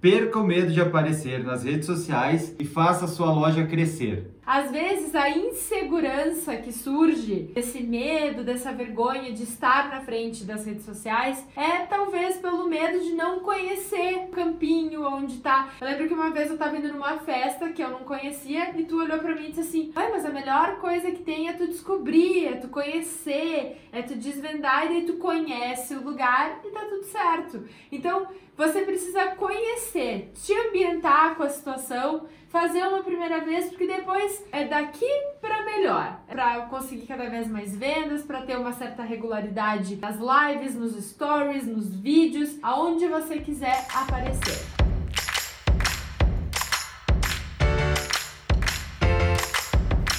Perca o medo de aparecer nas redes sociais e faça sua loja crescer. Às vezes a insegurança que surge desse medo, dessa vergonha de estar na frente das redes sociais é talvez pelo medo de não conhecer o campinho onde tá. Eu lembro que uma vez eu tava indo numa festa que eu não conhecia e tu olhou para mim e disse assim: "Ai, mas a melhor coisa que tem é tu descobrir, é tu conhecer, é tu desvendar e daí tu conhece o lugar e tá tudo certo". Então, você precisa conhecer, te ambientar com a situação, fazer uma primeira vez, porque depois é daqui para melhor, para conseguir cada vez mais vendas, para ter uma certa regularidade nas lives, nos stories, nos vídeos, aonde você quiser aparecer.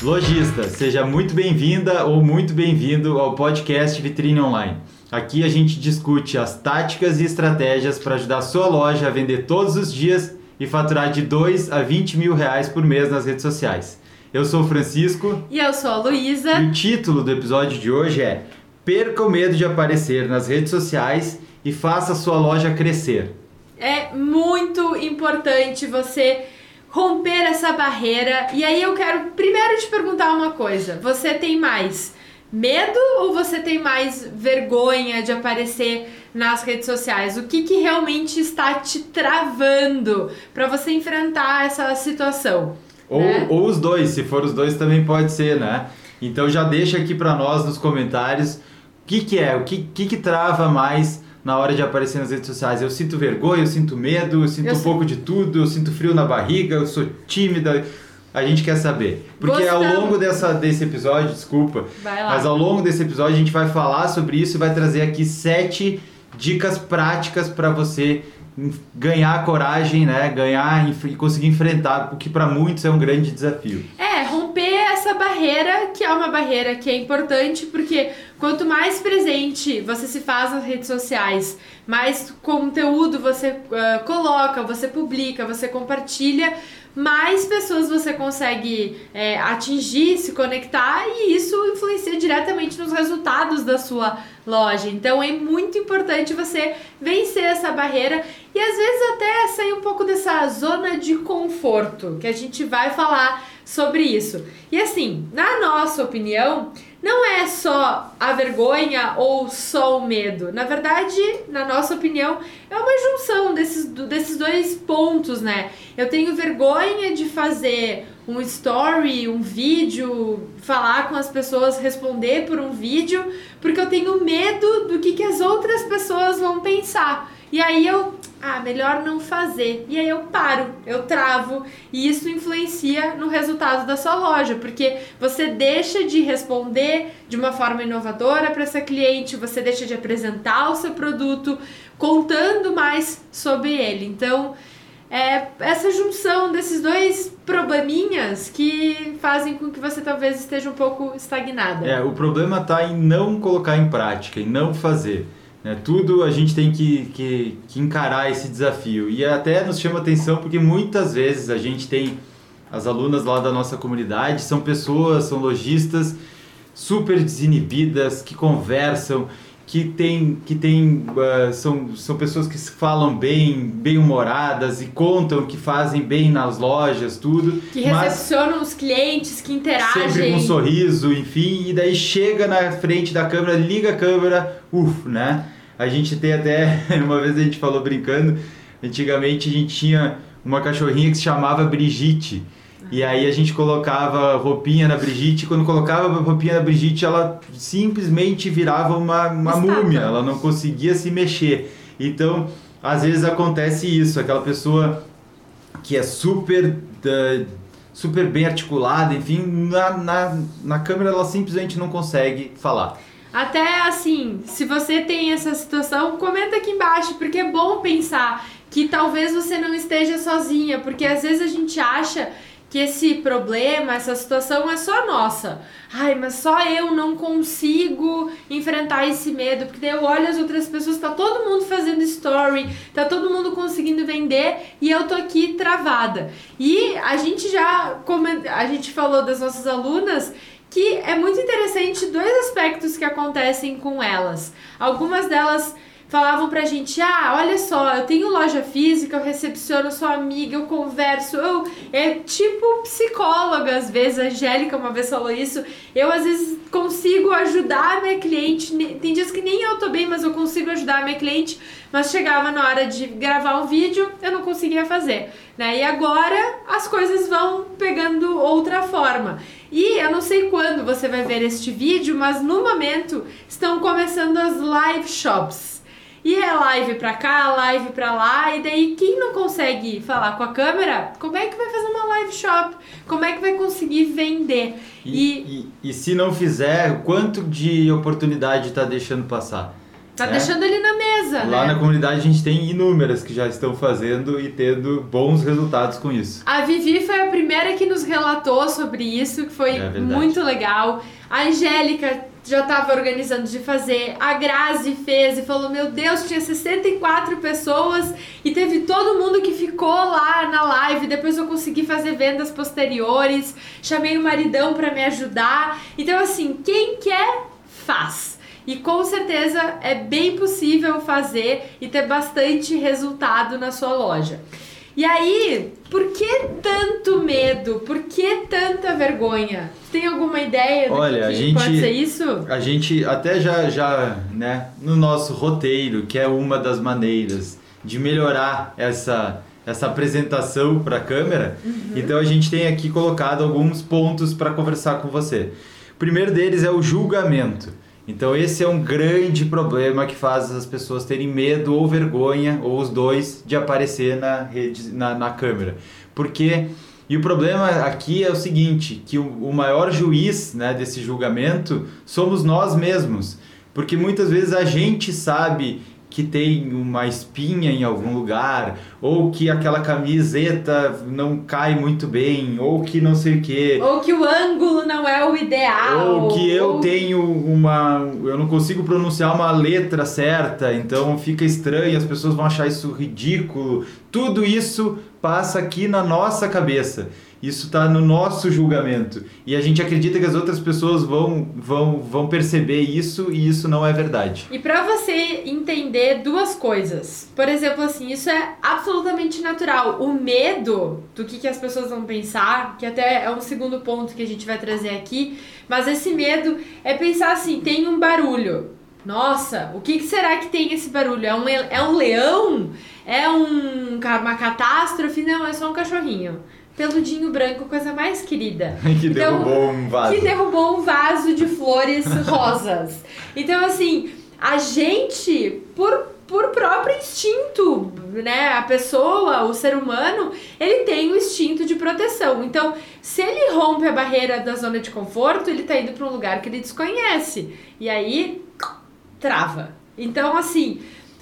Lojista, seja muito bem-vinda ou muito bem-vindo ao podcast Vitrine Online. Aqui a gente discute as táticas e estratégias para ajudar a sua loja a vender todos os dias e faturar de 2 a 20 mil reais por mês nas redes sociais. Eu sou o Francisco. E eu sou a Luísa. E o título do episódio de hoje é Perca o medo de aparecer nas redes sociais e faça a sua loja crescer. É muito importante você romper essa barreira. E aí eu quero primeiro te perguntar uma coisa: você tem mais medo ou você tem mais vergonha de aparecer nas redes sociais? O que, que realmente está te travando para você enfrentar essa situação? Ou, né? ou os dois, se for os dois também pode ser, né? Então já deixa aqui para nós nos comentários o que, que é, o que, que, que trava mais na hora de aparecer nas redes sociais. Eu sinto vergonha, eu sinto medo, eu sinto eu um pouco de tudo, eu sinto frio na barriga, eu sou tímida. A gente quer saber. Porque Gostamos. ao longo dessa, desse episódio, desculpa, mas ao longo desse episódio a gente vai falar sobre isso e vai trazer aqui sete dicas práticas para você ganhar coragem, né? Ganhar e conseguir enfrentar o que para muitos é um grande desafio. É, romper essa barreira, que é uma barreira que é importante, porque quanto mais presente você se faz nas redes sociais, mais conteúdo você uh, coloca, você publica, você compartilha, mais pessoas você consegue é, atingir, se conectar e isso influencia diretamente nos resultados da sua loja. Então é muito importante você vencer essa barreira e às vezes até sair um pouco dessa zona de conforto, que a gente vai falar sobre isso. E assim, na nossa opinião, não é só a vergonha ou só o medo. Na verdade, na nossa opinião, é uma junção desses, desses dois pontos, né? Eu tenho vergonha de fazer um story, um vídeo, falar com as pessoas, responder por um vídeo, porque eu tenho medo do que, que as outras pessoas vão pensar. E aí eu, ah, melhor não fazer. E aí eu paro, eu travo, e isso influencia no resultado da sua loja, porque você deixa de responder de uma forma inovadora para essa cliente, você deixa de apresentar o seu produto contando mais sobre ele. Então, é essa junção desses dois probleminhas que fazem com que você talvez esteja um pouco estagnada. É, o problema está em não colocar em prática, em não fazer. Né? Tudo a gente tem que, que, que encarar esse desafio. E até nos chama atenção porque muitas vezes a gente tem as alunas lá da nossa comunidade, são pessoas, são lojistas super desinibidas, que conversam, que tem, que tem uh, são, são pessoas que falam bem, bem humoradas e contam que fazem bem nas lojas, tudo. Que recepcionam os clientes, que interagem. Sempre com um sorriso, enfim, e daí chega na frente da câmera, liga a câmera, uff, né? A gente tem até, uma vez a gente falou brincando, antigamente a gente tinha uma cachorrinha que se chamava Brigitte. E aí a gente colocava roupinha na Brigitte, e quando colocava roupinha na Brigitte, ela simplesmente virava uma, uma múmia, ela não conseguia se mexer. Então, às vezes acontece isso, aquela pessoa que é super, uh, super bem articulada, enfim, na, na, na câmera ela simplesmente não consegue falar. Até assim, se você tem essa situação, comenta aqui embaixo, porque é bom pensar que talvez você não esteja sozinha, porque às vezes a gente acha que esse problema, essa situação é só nossa. Ai, mas só eu não consigo enfrentar esse medo, porque daí eu olho as outras pessoas, tá todo mundo fazendo story, tá todo mundo conseguindo vender e eu tô aqui travada. E a gente já, como a gente falou das nossas alunas, que é muito interessante dois aspectos que acontecem com elas. Algumas delas falavam pra gente: ah, olha só, eu tenho loja física, eu recepciono sua amiga, eu converso, eu. É tipo psicóloga, às vezes, a Angélica uma vez falou isso. Eu, às vezes, consigo ajudar a minha cliente. Tem dias que nem eu tô bem, mas eu consigo ajudar a minha cliente. Mas chegava na hora de gravar um vídeo, eu não conseguia fazer. Né? E agora as coisas vão pegando outra forma. E eu não sei quando você vai ver este vídeo, mas no momento estão começando as live shops. E é live pra cá, live pra lá, e daí quem não consegue falar com a câmera, como é que vai fazer uma live shop? Como é que vai conseguir vender? E, e, e, e se não fizer, quanto de oportunidade tá deixando passar? Tá é? deixando ele na mesa, Lá né? na comunidade a gente tem inúmeras que já estão fazendo e tendo bons resultados com isso. A Vivi foi a primeira que nos relatou sobre isso, que foi é muito legal. A Angélica já estava organizando de fazer. A Grazi fez e falou: Meu Deus, tinha 64 pessoas e teve todo mundo que ficou lá na live. Depois eu consegui fazer vendas posteriores. Chamei o maridão para me ajudar. Então, assim, quem quer, faz. E com certeza é bem possível fazer e ter bastante resultado na sua loja. E aí, por que tanto medo? Por que tanta vergonha? Tem alguma ideia Olha, do que a gente, pode ser isso? A gente até já, já, né, no nosso roteiro, que é uma das maneiras de melhorar essa, essa apresentação para a câmera, uhum. então a gente tem aqui colocado alguns pontos para conversar com você. O primeiro deles é o julgamento. Então esse é um grande problema que faz as pessoas terem medo ou vergonha, ou os dois, de aparecer na, rede, na, na câmera. Porque, e o problema aqui é o seguinte, que o, o maior juiz né, desse julgamento somos nós mesmos. Porque muitas vezes a gente sabe que tem uma espinha em algum lugar, ou que aquela camiseta não cai muito bem, ou que não sei o quê. Ou que o ângulo não é o ideal. Ou que eu ou... tenho uma. Eu não consigo pronunciar uma letra certa, então fica estranho, as pessoas vão achar isso ridículo. Tudo isso passa aqui na nossa cabeça. Isso está no nosso julgamento. E a gente acredita que as outras pessoas vão, vão, vão perceber isso e isso não é verdade. E para você entender duas coisas. Por exemplo, assim, isso é absolutamente natural. O medo do que, que as pessoas vão pensar, que até é um segundo ponto que a gente vai trazer aqui, mas esse medo é pensar assim: tem um barulho. Nossa, o que, que será que tem esse barulho? É um, é um leão? É um, uma catástrofe? Não, é só um cachorrinho peludinho branco, coisa mais querida. que então, derrubou um vaso. Que derrubou um vaso de flores rosas. Então, assim, a gente, por por próprio instinto, né? A pessoa, o ser humano, ele tem o instinto de proteção. Então, se ele rompe a barreira da zona de conforto, ele tá indo para um lugar que ele desconhece. E aí trava. Então, assim,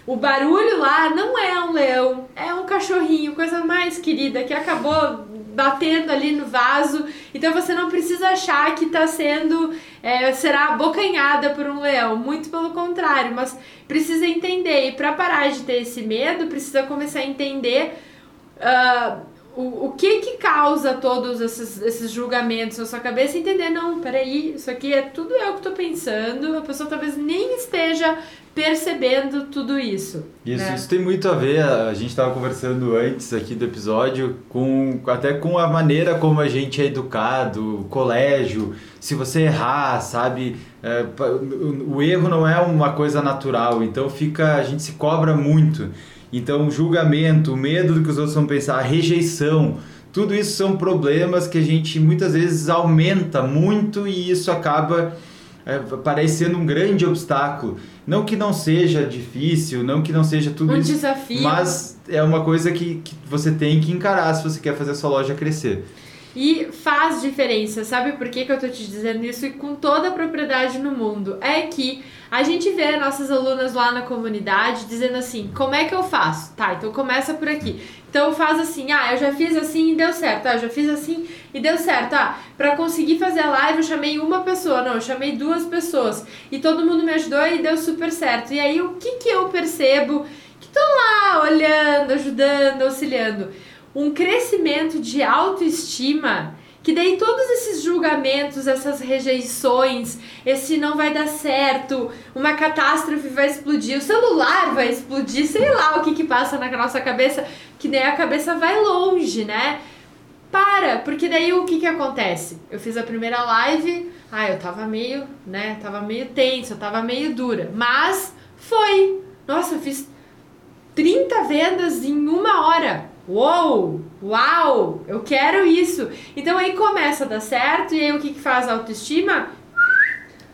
o barulho lá não é um leão, é um cachorrinho, coisa mais querida que acabou batendo ali no vaso. Então você não precisa achar que está sendo, é, será abocanhada por um leão. Muito pelo contrário, mas precisa entender. E para parar de ter esse medo, precisa começar a entender. Uh, o, o que que causa todos esses, esses julgamentos na sua cabeça e entender, não, peraí, isso aqui é tudo eu que estou pensando, a pessoa talvez nem esteja percebendo tudo isso. Isso, né? isso tem muito a ver, a gente estava conversando antes aqui do episódio, com até com a maneira como a gente é educado, colégio, se você errar, sabe, é, o erro não é uma coisa natural, então fica, a gente se cobra muito. Então, o julgamento, medo do que os outros vão pensar, rejeição, tudo isso são problemas que a gente muitas vezes aumenta muito e isso acaba é, parecendo um grande obstáculo. Não que não seja difícil, não que não seja tudo um isso, desafio. mas é uma coisa que, que você tem que encarar se você quer fazer a sua loja crescer. E faz diferença, sabe por que, que eu tô te dizendo isso e com toda a propriedade no mundo? É que a gente vê nossas alunas lá na comunidade dizendo assim: como é que eu faço? Tá, então começa por aqui. Então faz assim: ah, eu já fiz assim e deu certo. Ah, eu já fiz assim e deu certo. Ah, pra conseguir fazer a live eu chamei uma pessoa, não, eu chamei duas pessoas. E todo mundo me ajudou e deu super certo. E aí o que, que eu percebo? Que tô lá olhando, ajudando, auxiliando um crescimento de autoestima que daí todos esses julgamentos, essas rejeições, esse não vai dar certo, uma catástrofe vai explodir, o celular vai explodir, sei lá o que que passa na nossa cabeça, que daí a cabeça vai longe, né? Para, porque daí o que que acontece? Eu fiz a primeira live, ah, eu tava meio, né, tava meio tenso, eu tava meio dura, mas foi. Nossa, eu fiz 30 vendas em uma hora. Uou! Uau! Eu quero isso! Então aí começa a dar certo, e aí o que, que faz a autoestima?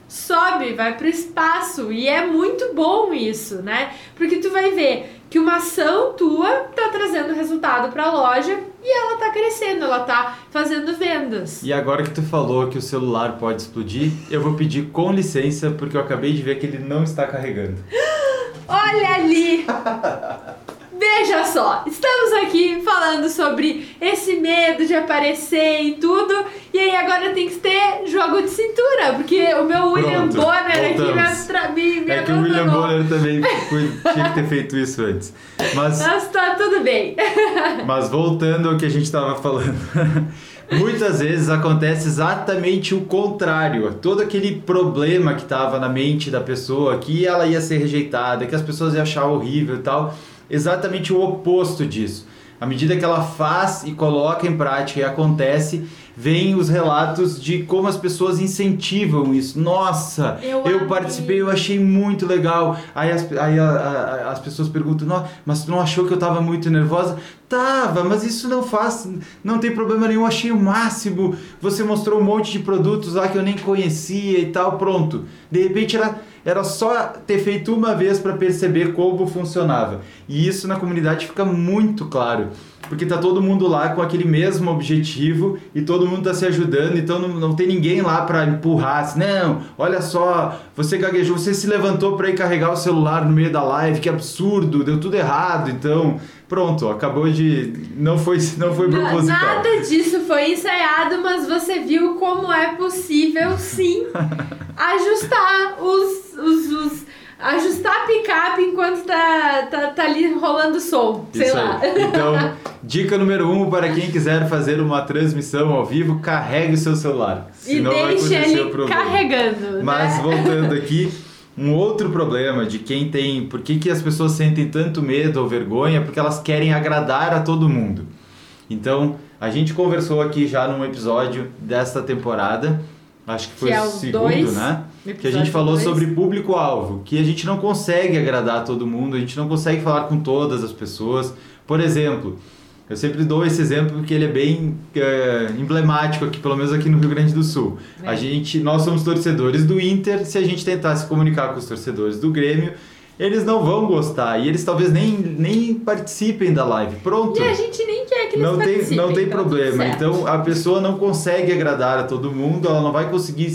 Sobe, vai pro espaço. E é muito bom isso, né? Porque tu vai ver que uma ação tua tá trazendo resultado para a loja e ela tá crescendo, ela tá fazendo vendas. E agora que tu falou que o celular pode explodir, eu vou pedir com licença porque eu acabei de ver que ele não está carregando. Olha ali! Veja só, estamos aqui falando sobre esse medo de aparecer e tudo, e aí agora tem que ter jogo de cintura, porque o meu William Pronto, Bonner aqui voltamos. me, me, me É que o William. Bonner também tinha que ter feito isso antes. Mas Mas tá tudo bem. Mas voltando ao que a gente estava falando. Muitas vezes acontece exatamente o contrário. Todo aquele problema que estava na mente da pessoa, que ela ia ser rejeitada, que as pessoas iam achar horrível e tal, exatamente o oposto disso. À medida que ela faz e coloca em prática e acontece, vem os relatos de como as pessoas incentivam isso. Nossa, Eu eu, participei, eu achei muito legal. Aí as, aí a- a- as pessoas perguntam, "Nó, mas tu não achou que eu tava muito nervosa? Tava, mas isso não faz, não tem problema nenhum, achei o máximo. Você mostrou um monte de produtos lá que eu nem conhecia e tal, pronto. De repente era, era só ter feito uma vez para perceber como funcionava. E isso na comunidade fica muito claro. Porque tá todo mundo lá com aquele mesmo objetivo e todo mundo tá se ajudando, então não, não tem ninguém lá para empurrar, assim, não, olha só, você gaguejou, você se levantou para ir carregar o celular no meio da live, que absurdo, deu tudo errado, então, pronto, acabou de não foi não foi proposital. Nada disso foi ensaiado, mas você viu como é possível sim ajustar os. os, os- ajustar a picape enquanto tá, tá, tá ali rolando som. Sei Isso lá. aí. Então, dica número um para quem quiser fazer uma transmissão ao vivo, carregue o seu celular. e Senão vai deixe acontecer ele o problema. carregando. Mas né? voltando aqui, um outro problema de quem tem. Por que, que as pessoas sentem tanto medo ou vergonha? Porque elas querem agradar a todo mundo. Então, a gente conversou aqui já num episódio desta temporada, acho que foi Que é o segundo, dois, né? Que a gente falou dois. sobre público-alvo, que a gente não consegue agradar todo mundo, a gente não consegue falar com todas as pessoas. Por exemplo, eu sempre dou esse exemplo porque ele é bem é, emblemático aqui, pelo menos aqui no Rio Grande do Sul. É. A gente, nós somos torcedores do Inter, se a gente tentar se comunicar com os torcedores do Grêmio, eles não vão gostar e eles talvez nem, nem participem da live. Pronto. E a gente nem quer que eles Não tem, participem, não tem então problema. Então a pessoa não consegue agradar a todo mundo, ela não vai conseguir.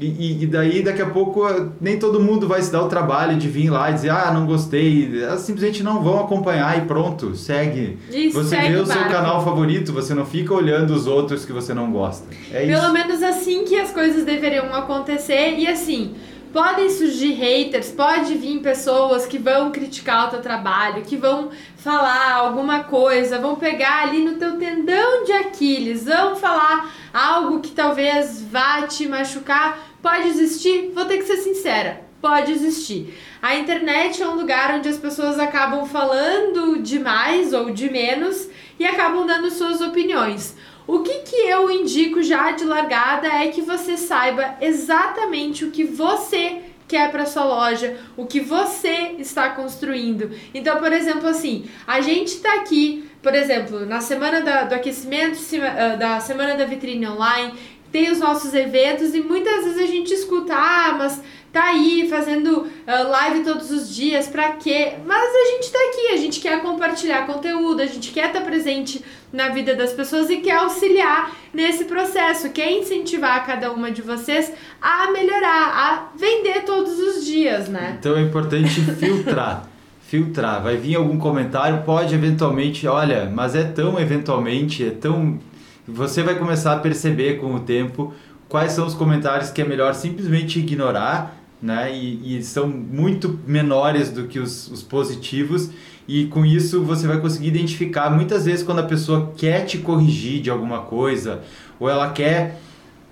E, e- daí daqui a pouco nem todo mundo vai se dar o trabalho de vir lá e dizer, ah, não gostei. Elas simplesmente não vão acompanhar e pronto, segue. E você segue vê o o seu barco. canal favorito, você não fica olhando os outros que você não gosta. É Pelo isso. menos assim que as coisas deveriam acontecer. E assim, podem surgir haters, pode vir pessoas que vão criticar o teu trabalho, que vão falar alguma coisa, vão pegar ali no teu tendão de Aquiles, vão falar algo que talvez vá te machucar. Pode existir? Vou ter que ser sincera. Pode existir. A internet é um lugar onde as pessoas acabam falando demais ou de menos e acabam dando suas opiniões. O que, que eu indico já de largada é que você saiba exatamente o que você quer para sua loja, o que você está construindo. Então, por exemplo, assim, a gente tá aqui, por exemplo, na semana da- do aquecimento, ah, da semana da vitrine online, tem os nossos eventos e muitas vezes a gente escuta, ah, mas tá aí fazendo ah, live todos os dias, pra quê? Mas a gente tá aqui, a gente quer compartilhar conteúdo, a gente quer estar presente na vida das pessoas e quer auxiliar nesse processo, quer incentivar cada uma de vocês a melhorar, a vender todos os dias, né? Então é importante filtrar. filtrar. Vai vir algum comentário, pode eventualmente, olha, mas é tão eventualmente, é tão. Você vai começar a perceber com o tempo quais são os comentários que é melhor simplesmente ignorar né? E, e são muito menores do que os, os positivos. E com isso você vai conseguir identificar muitas vezes quando a pessoa quer te corrigir de alguma coisa ou ela quer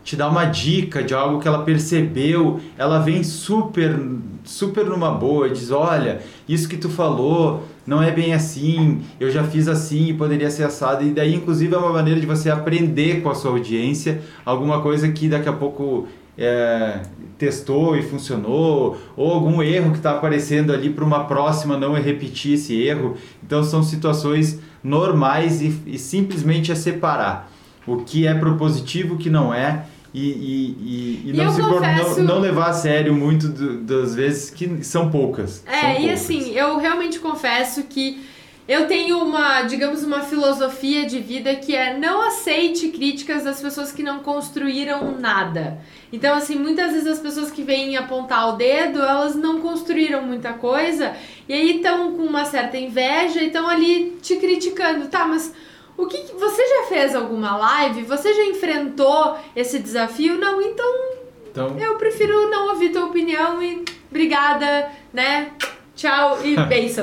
te dar uma dica de algo que ela percebeu, ela vem super super numa boa e diz: "Olha, isso que tu falou não é bem assim, eu já fiz assim e poderia ser assado". E daí inclusive é uma maneira de você aprender com a sua audiência alguma coisa que daqui a pouco é, testou e funcionou, ou algum erro que está aparecendo ali para uma próxima não repetir esse erro. Então são situações normais e, e simplesmente é separar o que é propositivo, o que não é, e, e, e, e não, se confesso... não, não, levar a sério muito do, das vezes que são poucas. É, são e poucas. assim, eu realmente confesso que eu tenho uma, digamos, uma filosofia de vida que é não aceite críticas das pessoas que não construíram nada. Então, assim, muitas vezes as pessoas que vêm apontar o dedo, elas não construíram muita coisa e aí estão com uma certa inveja e estão ali te criticando. Tá, mas o que, que você já fez alguma live? Você já enfrentou esse desafio? Não, então, então... eu prefiro não ouvir tua opinião e obrigada, né? Tchau e beijo.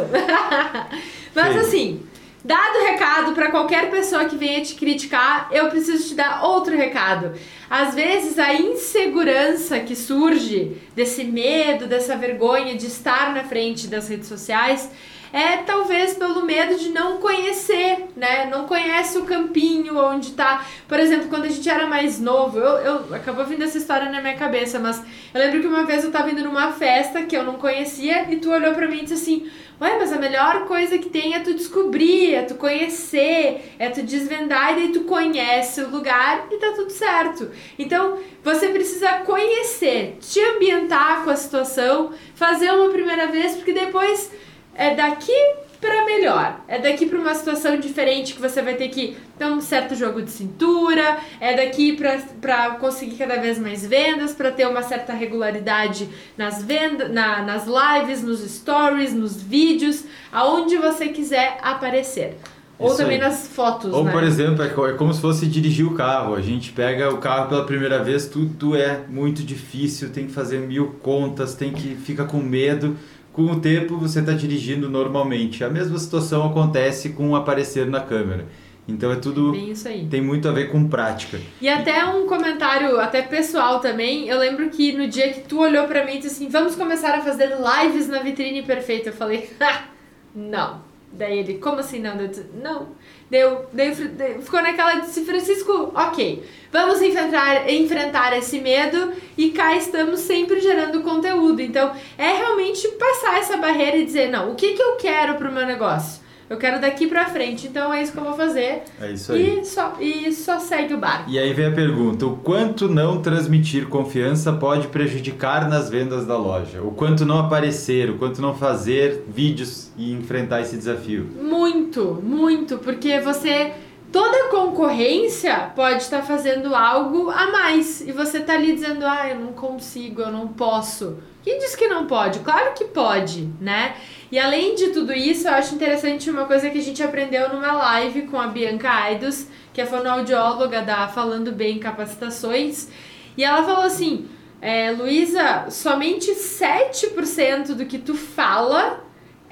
Mas Sim. assim, dado o recado para qualquer pessoa que venha te criticar, eu preciso te dar outro recado. Às vezes a insegurança que surge desse medo, dessa vergonha de estar na frente das redes sociais é talvez pelo medo de não conhecer, né? Não conhece o campinho onde tá. Por exemplo, quando a gente era mais novo, eu, eu acabou vindo essa história na minha cabeça, mas eu lembro que uma vez eu tava indo numa festa que eu não conhecia e tu olhou para mim e disse assim: Ué, mas a melhor coisa que tem é tu descobrir, é tu conhecer, é tu desvendar e daí tu conhece o lugar e tá tudo certo. Então, você precisa conhecer, te ambientar com a situação, fazer uma primeira vez, porque depois é daqui para melhor. É daqui para uma situação diferente que você vai ter que ter um certo jogo de cintura, é daqui para conseguir cada vez mais vendas, para ter uma certa regularidade nas vendas, na, nas lives, nos stories, nos vídeos, aonde você quiser aparecer. Ou Isso também aí. nas fotos, Ou, né? por exemplo, é, é como se fosse dirigir o carro. A gente pega o carro pela primeira vez, tudo é muito difícil, tem que fazer mil contas, tem que fica com medo com o tempo você está dirigindo normalmente. A mesma situação acontece com o aparecer na câmera. Então é tudo. Bem isso aí. Tem muito a ver com prática. E até um comentário, até pessoal também. Eu lembro que no dia que tu olhou para mim e disse assim: vamos começar a fazer lives na vitrine perfeita. Eu falei: não. Daí ele: como assim não? Eu disse, não. Deu, deu, ficou naquela disse, Francisco, ok, vamos enfrentar, enfrentar esse medo e cá estamos sempre gerando conteúdo. Então, é realmente passar essa barreira e dizer, não, o que, que eu quero para o meu negócio? Eu quero daqui pra frente, então é isso que eu vou fazer. É isso aí. E só, e só segue o barco. E aí vem a pergunta: o quanto não transmitir confiança pode prejudicar nas vendas da loja? O quanto não aparecer, o quanto não fazer vídeos e enfrentar esse desafio? Muito, muito, porque você. Toda concorrência pode estar fazendo algo a mais e você tá ali dizendo, ah, eu não consigo, eu não posso. Quem diz que não pode? Claro que pode, né? E além de tudo isso, eu acho interessante uma coisa que a gente aprendeu numa live com a Bianca Aidos, que é fonoaudióloga da Falando Bem Capacitações, e ela falou assim: é, Luísa, somente 7% do que tu fala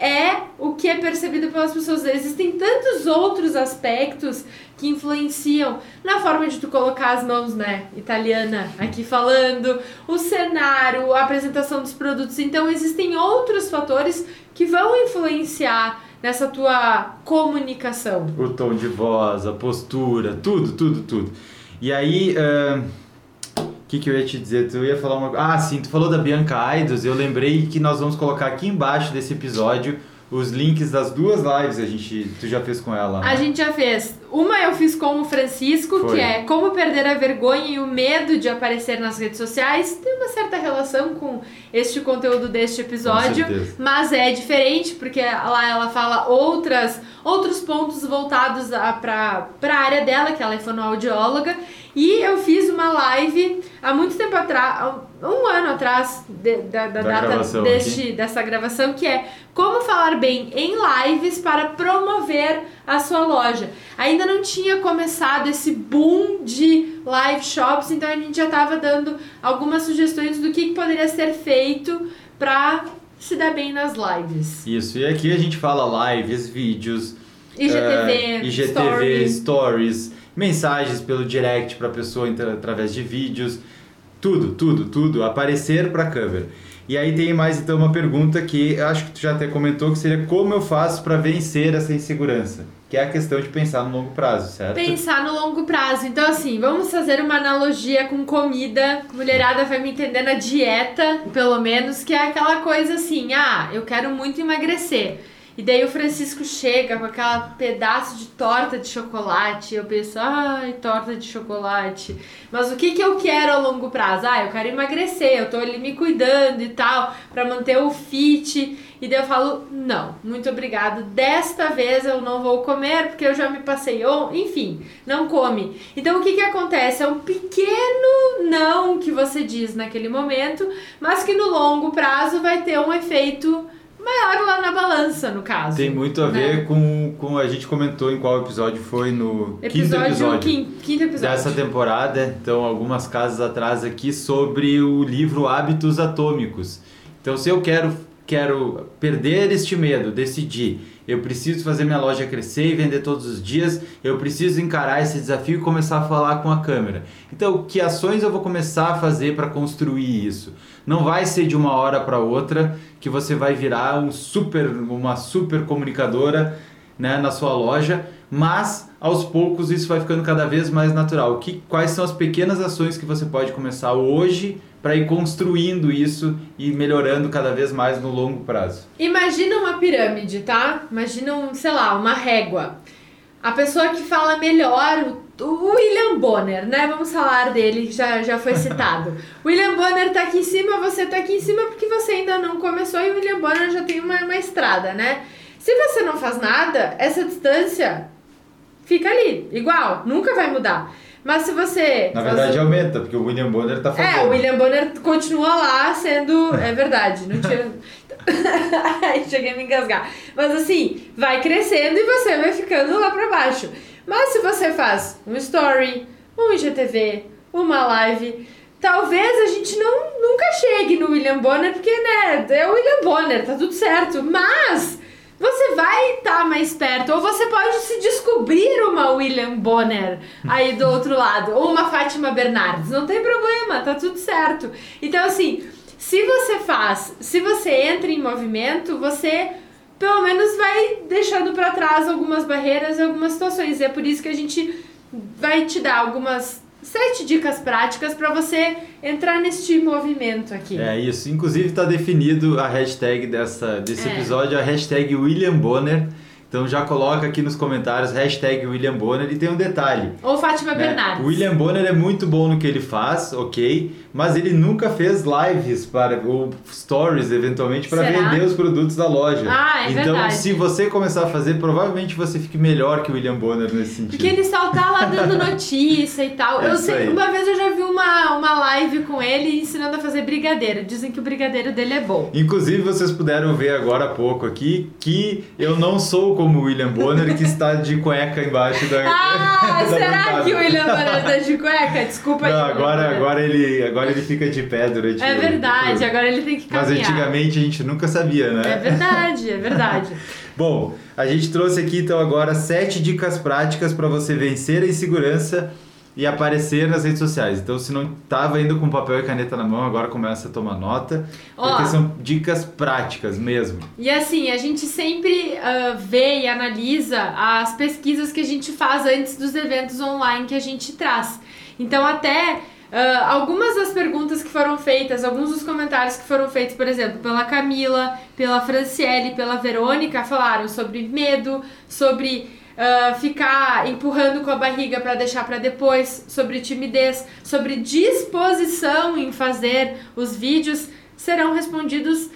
é o que é percebido pelas pessoas. Existem tantos outros aspectos que influenciam na forma de tu colocar as mãos, né? Italiana aqui falando, o cenário, a apresentação dos produtos. Então existem outros fatores que vão influenciar nessa tua comunicação. O tom de voz, a postura, tudo, tudo, tudo. E aí, uh, que, que eu ia te dizer? Tu ia falar uma Ah, sim, tu falou da Bianca Aidos. Eu lembrei que nós vamos colocar aqui embaixo desse episódio os links das duas lives a gente tu já fez com ela. Né? A gente já fez. Uma eu fiz com o Francisco, Foi. que é como perder a vergonha e o medo de aparecer nas redes sociais. Tem uma certa relação com este conteúdo deste episódio, mas é diferente porque lá ela fala outras outros pontos voltados para a área dela, que ela é fonoaudióloga. E eu fiz uma live há muito tempo atrás, um ano atrás de, da, da, da, data deste, dessa gravação, que é como falar bem em lives para promover a sua loja. Ainda não tinha começado esse boom de live shops, então a gente já estava dando algumas sugestões do que, que poderia ser feito para se dar bem nas lives. Isso, e aqui a gente fala lives, vídeos, IGTV, uh, IGTV, story. stories, mensagens pelo direct para a pessoa através de vídeos, tudo, tudo, tudo, aparecer para a câmera. E aí tem mais então uma pergunta que acho que tu já até comentou que seria como eu faço para vencer essa insegurança, que é a questão de pensar no longo prazo, certo? Pensar no longo prazo. Então, assim, vamos fazer uma analogia com comida. Mulherada vai me entender na dieta, pelo menos, que é aquela coisa assim: ah, eu quero muito emagrecer. E daí o Francisco chega com aquela pedaço de torta de chocolate. E eu penso, ai, torta de chocolate. Mas o que, que eu quero a longo prazo? Ah, eu quero emagrecer, eu tô ali me cuidando e tal, pra manter o fit. E daí eu falo, não, muito obrigado. Desta vez eu não vou comer porque eu já me passei. Ou, enfim, não come. Então o que, que acontece? É um pequeno não que você diz naquele momento, mas que no longo prazo vai ter um efeito maior lá na balança, no caso. Tem muito a né? ver com, com a gente comentou em qual episódio foi no quinto Episódio, episódio. quin- quinto episódio. dessa temporada, então algumas casas atrás aqui sobre o livro Hábitos Atômicos. Então se eu quero quero perder este medo, decidir, eu preciso fazer minha loja crescer e vender todos os dias, eu preciso encarar esse desafio e começar a falar com a câmera. Então, que ações eu vou começar a fazer para construir isso? Não vai ser de uma hora para outra que você vai virar um super uma super comunicadora né, na sua loja, mas aos poucos isso vai ficando cada vez mais natural. Que, quais são as pequenas ações que você pode começar hoje para ir construindo isso e melhorando cada vez mais no longo prazo? Imagina uma pirâmide, tá? Imagina, um, sei lá, uma régua. A pessoa que fala melhor, o o William Bonner, né? Vamos falar dele, que já, já foi citado. William Bonner tá aqui em cima, você tá aqui em cima porque você ainda não começou e o William Bonner já tem uma, uma estrada, né? Se você não faz nada, essa distância fica ali, igual, nunca vai mudar. Mas se você. Na verdade aumenta, porque o William Bonner tá fazendo. é, o William Bonner continua lá sendo. É verdade, não tinha. Ai, Cheguei a me engasgar. Mas assim, vai crescendo e você vai ficando lá pra baixo. Mas se você faz um story, um IGTV, uma live, talvez a gente não nunca chegue no William Bonner, porque né, é o William Bonner, tá tudo certo. Mas você vai estar mais perto, ou você pode se descobrir uma William Bonner aí do outro lado, ou uma Fátima Bernardes, não tem problema, tá tudo certo. Então, assim, se você faz, se você entra em movimento, você pelo menos vai deixando pra trás algumas barreiras e algumas situações. E é por isso que a gente vai te dar algumas sete dicas práticas pra você entrar neste movimento aqui. É isso. Inclusive está definido a hashtag dessa, desse É. episódio, a hashtag William Bonner. Então já coloca aqui nos comentários hashtag William Bonner e tem um detalhe. Ou Fátima né? Bernardes. O William Bonner é muito bom no que ele faz, ok, mas ele nunca fez lives para ou stories eventualmente para vender os produtos da loja. Ah, é então, verdade. se você começar a fazer, provavelmente você fique melhor que o William Bonner nesse sentido. Porque ele só tá lá dando notícia e tal. É eu sei, aí. uma vez eu já vi uma, uma live com ele ensinando a fazer brigadeiro. Dizem que o brigadeiro dele é bom. Inclusive, vocês puderam ver agora há pouco aqui que eu não sou como o William Bonner, que está de cueca embaixo da. Ah, da será bancada. que o William Bonner tá de cueca? Desculpa. Não, agora, agora, ele, agora ele fica de pé durante É verdade, agora ele tem que Mas caminhar. antigamente a gente nunca sabia, né? É verdade, é verdade. Bom, a gente trouxe aqui então agora sete dicas práticas para você vencer a insegurança e aparecer nas redes sociais. Então, se não estava indo com papel e caneta na mão, agora começa a tomar nota, porque Ó. são dicas práticas mesmo. E assim, a gente sempre ah, vê e analisa as pesquisas que a gente faz antes dos eventos online que a gente traz. Então, até ah, algumas das perguntas que foram feitas, alguns dos comentários que foram feitos, por exemplo, pela Camila, pela Franciele, pela Verônica, falaram sobre medo, sobre ah, ficar empurrando com a barriga para deixar para depois, sobre timidez, sobre disposição em fazer os vídeos, serão respondidos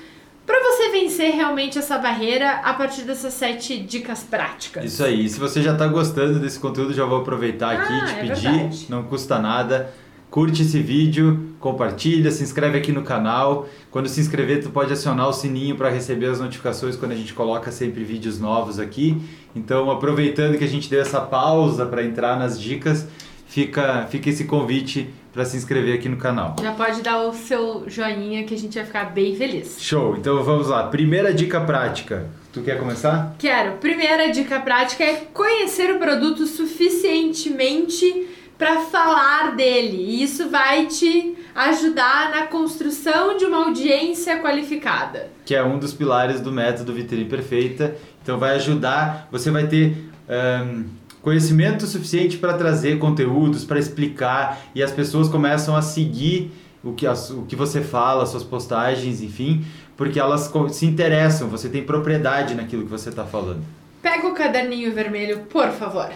para você vencer realmente essa barreira a partir dessas sete dicas práticas. Isso aí. E se você já está gostando desse conteúdo, já vou aproveitar aqui Ah, e te é pedir, verdade. não custa nada. Curte esse vídeo, compartilha, se inscreve aqui no canal. Quando se inscrever, tu pode acionar o sininho para receber as notificações quando a gente coloca sempre vídeos novos aqui. Então, aproveitando que a gente deu essa pausa para entrar nas dicas, fica, fica esse convite para se inscrever aqui no canal. Já pode dar o seu joinha que a gente vai ficar bem feliz. Show! Então vamos lá. Primeira dica prática. Tu quer começar? Quero. Primeira dica prática é conhecer o produto suficientemente para falar dele. E isso vai te ajudar na construção de uma audiência qualificada. Que é um dos pilares do método Vitrine Perfeita. Então vai ajudar, você vai ter um, conhecimento suficiente para trazer conteúdos, para explicar e as pessoas começam a seguir o que, o que você fala, suas postagens, enfim, porque elas se interessam, você tem propriedade naquilo que você está falando. Pega o caderninho vermelho, por favor.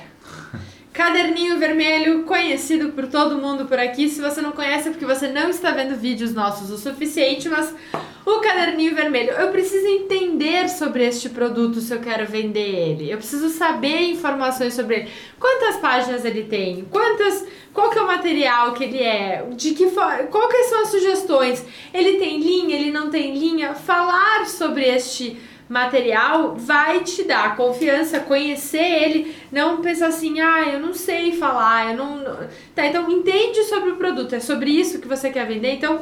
Caderninho Vermelho, conhecido por todo mundo por aqui. Se você não conhece é porque você não está vendo vídeos nossos o suficiente, mas o Caderninho Vermelho, eu preciso entender sobre este produto se eu quero vender ele. Eu preciso saber informações sobre ele. Quantas páginas ele tem? Quantas qual que é o material que ele é? De que forma, quais são as sugestões? Ele tem linha, ele não tem linha? Falar sobre este material vai te dar confiança, conhecer ele, não pensar assim, ah, eu não sei falar, eu não. Tá, então entende sobre o produto, é sobre isso que você quer vender, então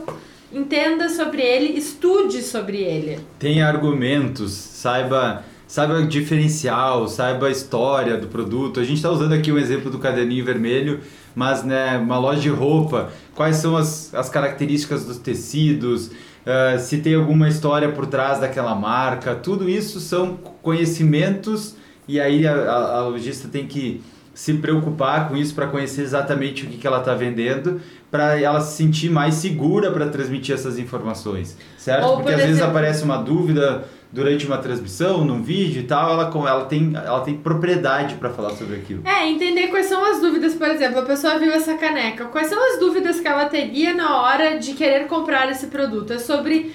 entenda sobre ele, estude sobre ele. Tem argumentos, saiba. Saiba diferencial, saiba a história do produto. A gente está usando aqui um exemplo do caderninho vermelho, mas né, uma loja de roupa, quais são as, as características dos tecidos, uh, se tem alguma história por trás daquela marca, tudo isso são conhecimentos e aí a, a, a lojista tem que se preocupar com isso para conhecer exatamente o que, que ela está vendendo, para ela se sentir mais segura para transmitir essas informações, certo? Ou, Porque às vezes aparece uma dúvida durante uma transmissão, num vídeo e tal, ela, ela, tem, ela tem propriedade para falar sobre aquilo. É, entender quais são as dúvidas, por exemplo, a pessoa viu essa caneca, quais são as dúvidas que ela teria na hora de querer comprar esse produto? É sobre.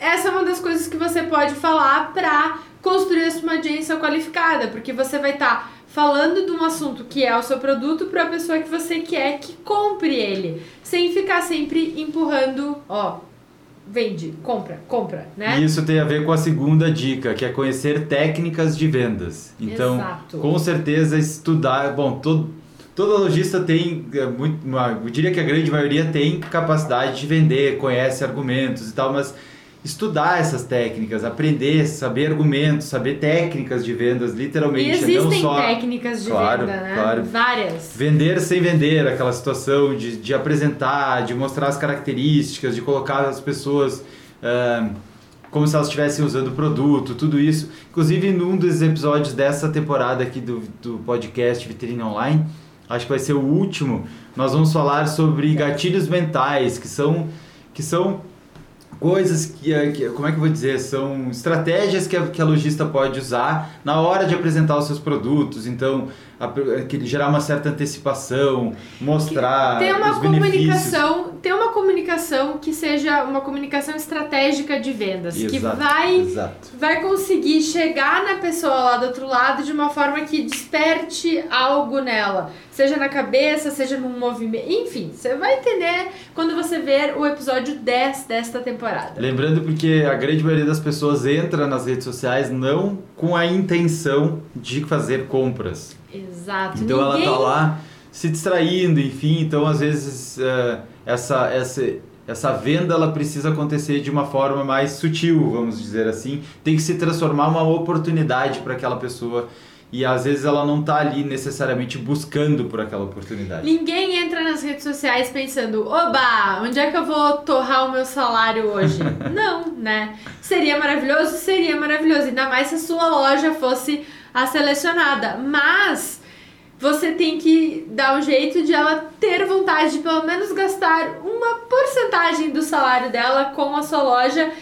Essa é uma das coisas que você pode falar para construir uma audiência qualificada, porque você vai estar. Tá falando de um assunto que é o seu produto para a pessoa que você quer que compre ele, sem ficar sempre empurrando, ó, vende, compra, compra, né? E isso tem a ver com a segunda dica, que é conhecer técnicas de vendas. Então, Exato. com certeza estudar, bom, todo toda lojista tem é, eu diria que a grande maioria tem capacidade de vender, conhece argumentos e tal, mas estudar essas técnicas, aprender, saber argumentos, saber técnicas de vendas, literalmente. E existem não só... técnicas de claro, venda, né? Claro. Várias. Vender sem vender, aquela situação de, de apresentar, de mostrar as características, de colocar as pessoas uh, como se elas estivessem usando o produto, tudo isso. Inclusive, num dos episódios dessa temporada aqui do, do podcast Vitrine Online, acho que vai ser o último, nós vamos falar sobre gatilhos mentais, que são, que são coisas que, que, como é que eu vou dizer, são estratégias que a, que a lojista pode usar na hora de apresentar os seus produtos. Então, a, que gerar uma certa antecipação, mostrar ter uma os comunicação, benefícios. Ter uma comunicação que seja uma comunicação estratégica de vendas, exato, que vai exato. vai conseguir chegar na pessoa lá do outro lado de uma forma que desperte algo nela, seja na cabeça, seja num movimento, enfim, você vai entender quando você ver o episódio 10 desta temporada. Lembrando porque a grande maioria das pessoas entra nas redes sociais não com a intenção de fazer compras. Exato. Então Ninguém... ela tá lá se distraindo, enfim. Então às vezes uh, essa, essa, essa venda ela precisa acontecer de uma forma mais sutil, vamos dizer assim. Tem que se transformar uma oportunidade para aquela pessoa e às vezes ela não tá ali necessariamente buscando por aquela oportunidade. Ninguém entra nas redes sociais pensando, oba, onde é que eu vou torrar o meu salário hoje? não, né? Seria maravilhoso? Seria maravilhoso, ainda mais se a sua loja fosse a selecionada. Mas você tem que dar um jeito de ela ter vontade de pelo menos gastar uma porcentagem do salário dela com a sua loja,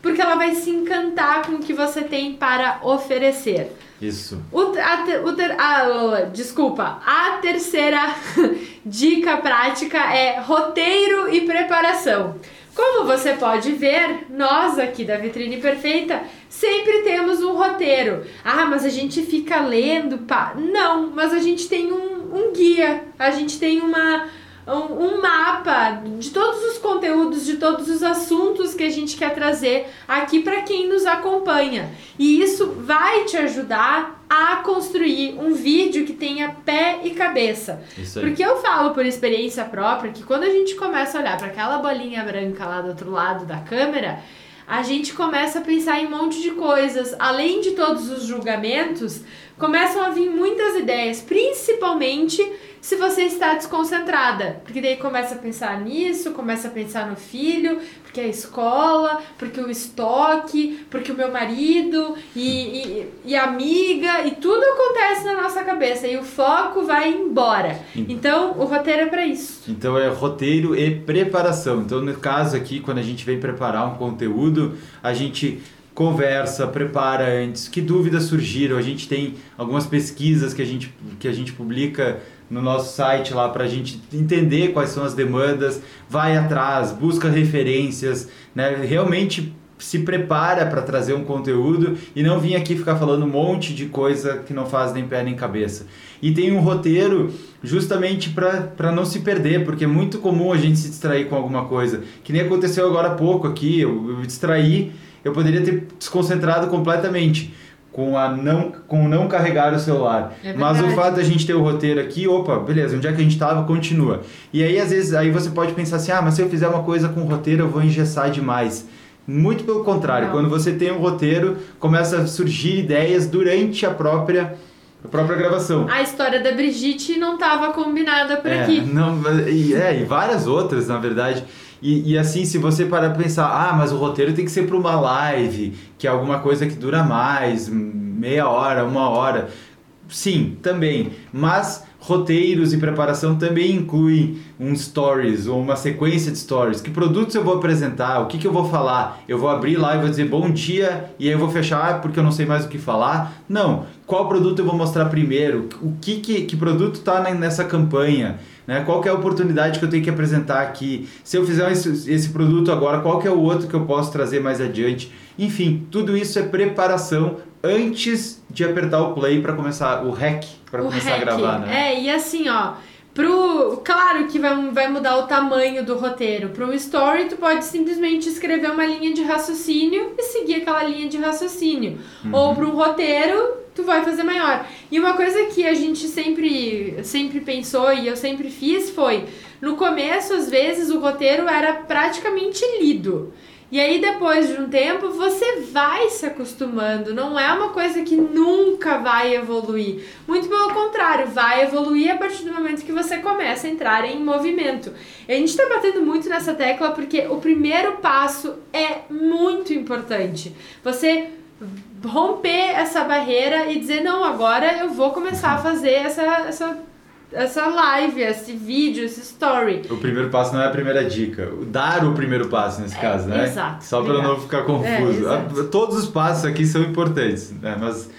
porque ela vai se encantar com o que você tem para oferecer. Isso. O, a, o ter, a, desculpa, a terceira dica prática é roteiro e preparação. Como você pode ver, nós aqui da Vitrine Perfeita sempre temos um roteiro. Ah, mas a gente fica lendo, pá. Não, mas a gente tem um, um guia, a gente tem uma, um, mapa de todos os conteúdos, de todos os assuntos que a gente quer trazer aqui para quem nos acompanha. E isso vai te ajudar a construir um vídeo que tenha pé e cabeça. Porque eu falo por experiência própria que quando a gente começa a olhar para aquela bolinha branca lá do outro lado da câmera, a gente começa a pensar em um monte de coisas, além de todos os julgamentos, começam a vir muitas ideias, principalmente se você está desconcentrada. Porque daí começa a pensar nisso, começa a pensar no filho, porque a escola, porque o estoque, porque o meu marido e, e, e amiga, e tudo acontece na nossa cabeça e o foco vai embora. Então, o roteiro é para isso. Então, é roteiro e preparação. Então, no caso aqui, quando a gente vem preparar um conteúdo, a gente conversa, prepara antes, que dúvidas surgiram. A gente tem algumas pesquisas que a gente, que a gente publica no nosso site lá para a gente entender quais são as demandas, vai atrás, busca referências, né? realmente se prepara para trazer um conteúdo e não vir aqui ficar falando um monte de coisa que não faz nem pé nem cabeça. E tem um roteiro justamente para não se perder, porque é muito comum a gente se distrair com alguma coisa, que nem aconteceu agora há pouco aqui, eu, eu distraí, eu poderia ter desconcentrado completamente com a não com não carregar o celular. É Mas o fato da gente ter o roteiro aqui, opa, beleza, onde é que a gente estava, continua. E aí às vezes aí você pode pensar assim: "Ah, mas se eu fizer uma coisa com o roteiro, eu vou engessar demais". Muito pelo contrário, não. quando você tem um roteiro, começa a surgir ideias durante a própria a própria gravação. A história da Brigitte não estava combinada por é, aqui. Não, e, é, e várias outras, na verdade. E, e, assim, se você parar pensar, ah, mas o roteiro tem que ser para uma live, que é alguma coisa que dura mais, meia hora, uma hora. Sim, também. Mas roteiros e preparação também incluem um stories ou uma sequência de stories. Que produtos eu vou apresentar? O que, que eu vou falar? Eu vou abrir lá e vou dizer bom dia e aí eu vou fechar porque eu não sei mais o que falar? Não. Qual produto eu vou mostrar primeiro? O que, que, que produto está nessa campanha? Né? Qual é a oportunidade que eu tenho que apresentar aqui? Se eu fizer esse, esse produto agora, qual é o outro que eu posso trazer mais adiante? Enfim, tudo isso é preparação antes de apertar o play para começar o rec para começar a gravar, né? É, e assim, ó, Pro, claro que vai, vai mudar o tamanho do roteiro. Para um story, tu pode simplesmente escrever uma linha de raciocínio e seguir aquela linha de raciocínio. Uhum. Ou para um roteiro, tu vai fazer maior. E uma coisa que a gente sempre, sempre pensou e eu sempre fiz foi: no começo, às vezes, o roteiro era praticamente lido. E aí, depois de um tempo, você vai se acostumando. Não é uma coisa que nunca vai evoluir. Muito pelo contrário, vai evoluir a partir do momento que você começa a entrar em movimento. E a gente está batendo muito nessa tecla porque o primeiro passo é muito importante. Você romper essa barreira e dizer: não, agora eu vou começar a fazer essa, essa essa live, esse vídeo, esse story. O primeiro passo não é a primeira dica. Dar o primeiro passo nesse é, caso, né? Exato. Só para não ficar confuso. É, Todos os passos aqui são importantes, né? Mas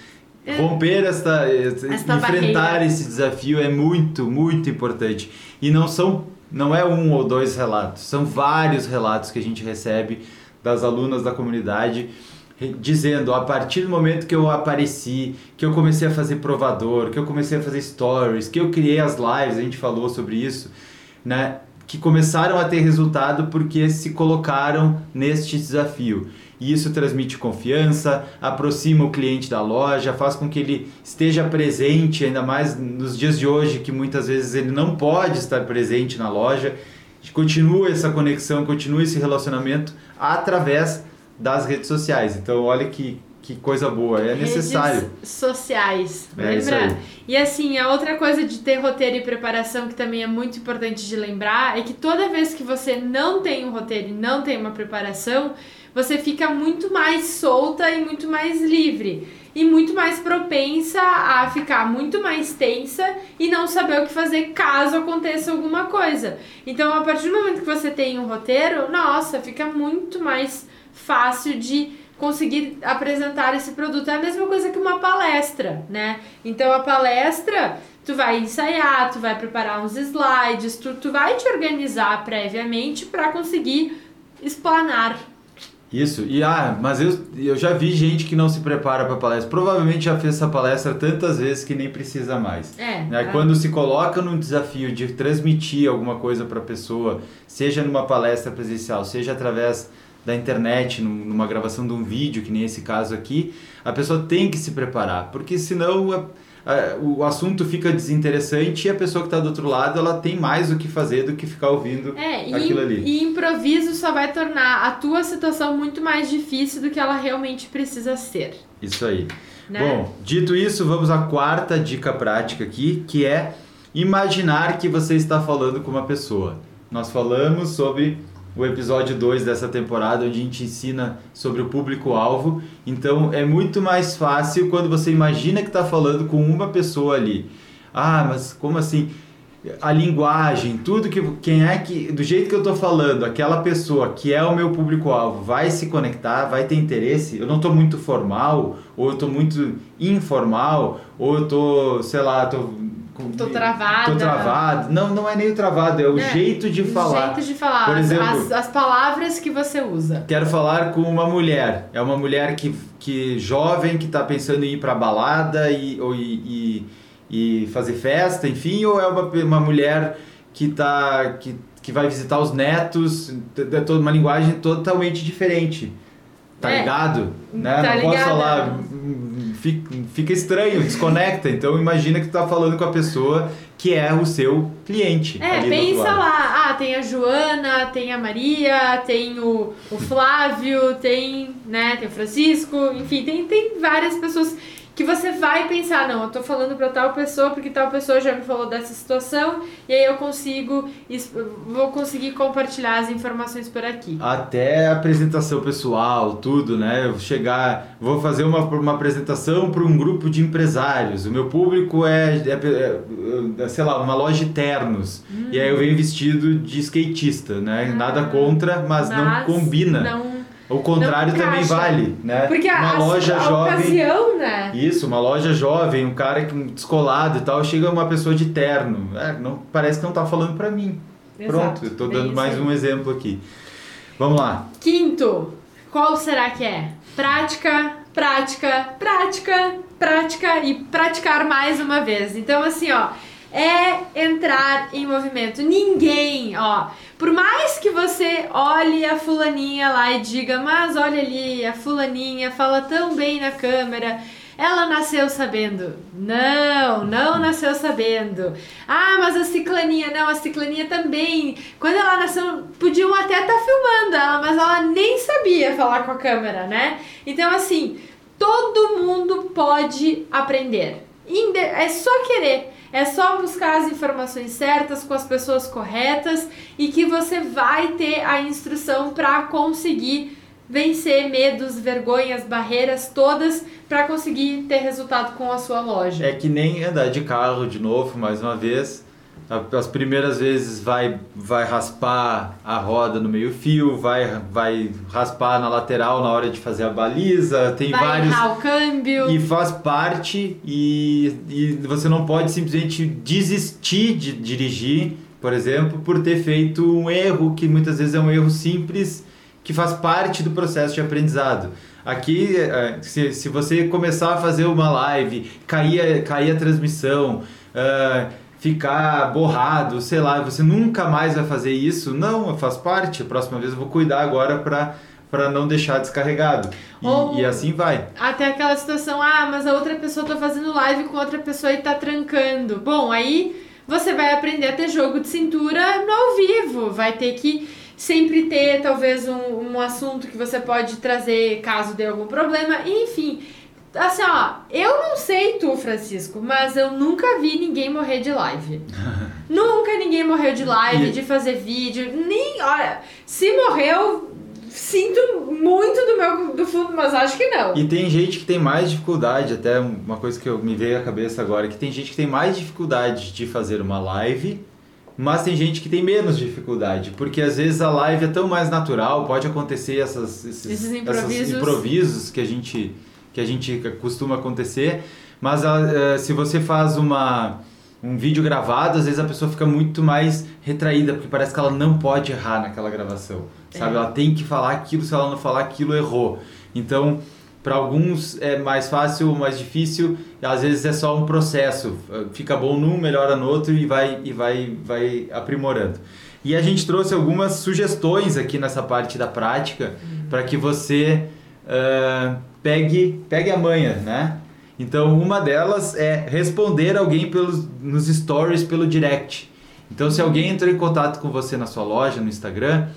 é. romper esta, esta enfrentar barreira. esse desafio é muito, muito importante. E não são não é um ou dois relatos, são vários relatos que a gente recebe das alunas da comunidade dizendo a partir do momento que eu apareci, que eu comecei a fazer provador, que eu comecei a fazer stories, que eu criei as lives, a gente falou sobre isso, né? Que começaram a ter resultado porque se colocaram neste desafio. E isso transmite confiança, aproxima o cliente da loja, faz com que ele esteja presente, ainda mais nos dias de hoje, que muitas vezes ele não pode estar presente na loja. Continua essa conexão, continua esse relacionamento através das redes sociais. Então, olha que, que coisa boa, é redes necessário. sociais, é lembrar. E assim, a outra coisa de ter roteiro e preparação que também é muito importante de lembrar é que toda vez que você não tem um roteiro e não tem uma preparação, você fica muito mais solta e muito mais livre. E muito mais propensa a ficar muito mais tensa e não saber o que fazer caso aconteça alguma coisa. Então, a partir do momento que você tem um roteiro, nossa, fica muito mais fácil de conseguir apresentar esse produto. É a mesma coisa que uma palestra, né? Então a palestra, tu vai ensaiar, tu vai preparar uns slides, tu, tu vai te organizar previamente para conseguir explanar Isso, e ah, mas eu, eu já vi gente que não se prepara para palestra. Provavelmente já fez essa palestra tantas vezes que nem precisa mais. É. Né? ah, Quando se coloca num desafio de transmitir alguma coisa para a pessoa, seja numa palestra presencial, seja através da internet, num- numa gravação de um vídeo, que nem esse caso aqui, a pessoa tem que se preparar, porque senão a- a- o assunto fica desinteressante e a pessoa que está do outro lado ela tem mais o que fazer do que ficar ouvindo É, e, aquilo ali. e improviso só vai tornar a tua situação muito mais difícil do que ela realmente precisa ser. Isso aí. Né? Bom, dito isso, vamos à quarta dica prática aqui, que é imaginar que você está falando com uma pessoa. Nós falamos sobre o episódio 2 dessa temporada, onde a gente ensina sobre o público-alvo. Então é muito mais fácil quando você imagina que está falando com uma pessoa ali. Ah, mas como assim? A linguagem, tudo que. Quem é que. Do jeito que eu tô falando, aquela pessoa que é o meu público-alvo vai se conectar, vai ter interesse. Eu não tô muito formal, ou eu tô muito informal, ou eu tô, sei lá, tô. Tô travada. Tô travado. Não, não é nem o travado, é o É, jeito de O falar. jeito de falar, Por as- exemplo- as, as palavras que você usa. Quero falar com uma mulher. É uma mulher que, que jovem, que está pensando em ir para balada e, ou, e, e, e fazer festa, enfim, ou é uma, uma mulher que, tá, que, que vai visitar os netos, é toda uma linguagem totalmente diferente. Tá É. ligado? Né? Tá Não posso ligada. falar. Fica, fica estranho, desconecta. Então imagina que tu tá falando com a pessoa que é o seu cliente. É, pensa lá, ah, tem a Joana, tem a Maria, tem o, o Flávio, tem, né, tem o Francisco, enfim, tem, tem várias pessoas que você vai pensar, não, eu tô falando pra tal pessoa porque tal pessoa já me falou dessa situação e aí eu consigo, vou conseguir compartilhar as informações por aqui. Até a apresentação pessoal, tudo, né? Eu chegar, vou fazer uma, uma apresentação para um grupo de empresários. O meu público é, é- é, sei lá, uma loja de ternos. E aí eu venho vestido de skatista, né? Nada contra, mas, não Mas combina. Não, o contrário também vale, né? porque uma a- loja a jovem. ocasião, né? Isso, uma loja jovem, um cara descolado e tal, chega uma pessoa de terno. É, não, parece que não tá falando para mim. Pronto, Exato, eu tô dando isso mais um exemplo aqui. Vamos lá. Quinto, qual será que é? Prática, prática, prática, prática e praticar mais uma vez. Então, assim, ó, é entrar em movimento. Ninguém, ó, por mais que você olhe a fulaninha lá e diga, mas olha ali, a fulaninha fala tão bem na câmera. Ela nasceu sabendo. Não, não nasceu sabendo. Ah, mas a ciclaninha, não, a ciclaninha também. Quando ela nasceu, podiam até estar filmando ela, mas ela nem sabia falar com a câmera, né? Então, assim, todo mundo pode aprender. É só querer. É só buscar as informações certas com as pessoas corretas e que você vai ter a instrução para conseguir vencer medos, vergonhas, barreiras todas para conseguir ter resultado com a sua loja. É que nem andar de carro de novo, mais uma vez. As primeiras vezes vai, vai raspar a roda no meio fio, vai, vai raspar na lateral na hora de fazer a baliza, tem vai vários. errar o câmbio. E faz parte e, e você não pode simplesmente desistir de dirigir, por exemplo, por ter feito um erro que muitas vezes é um erro simples que faz parte do processo de aprendizado. Aqui, eh, se, se você começar a fazer uma live, cair, a- cair a transmissão, ah, ficar borrado, sei lá, você nunca mais vai fazer isso, não, faz parte. A próxima vez eu vou cuidar agora para para não deixar descarregado. E, Ou- e assim vai. Até aquela situação, ah, mas a outra pessoa tá fazendo live com outra pessoa e tá trancando. Bom, aí você vai aprender a ter jogo de cintura no ao vivo. Vai ter que sempre ter, talvez, um, um assunto que você pode trazer caso dê algum problema. Enfim, assim, ó, eu não sei tu, Francisco, mas eu nunca vi ninguém morrer de live. nunca ninguém morreu de live, E- de fazer vídeo. Nem, olha, se morreu, sinto muito do meu do fundo, mas acho que não. E tem gente que tem mais dificuldade, até uma coisa que eu me veio à cabeça agora, que tem gente que tem mais dificuldade de fazer uma live, mas tem gente que tem menos dificuldade, porque às vezes a live é tão mais natural, pode acontecer essas, esses, Esses essas improvisos. improvisos que a gente que a gente costuma acontecer, mas ah, eh, se você faz uma um vídeo gravado, às vezes a pessoa fica muito mais retraída, porque parece que ela não pode errar naquela gravação, sabe? É. Ela tem que falar aquilo, se ela não falar aquilo, errou. Então, para alguns é mais fácil, mais difícil, e às vezes é só um processo. Fica bom num, melhora no outro e vai, e vai, vai aprimorando. E a gente trouxe algumas sugestões aqui nessa parte da prática para que você ah, pegue, pegue a manha, né? Então, uma delas é responder alguém pelos, nos stories pelo direct. Então, se alguém entrou em contato com você na sua loja, no Instagram,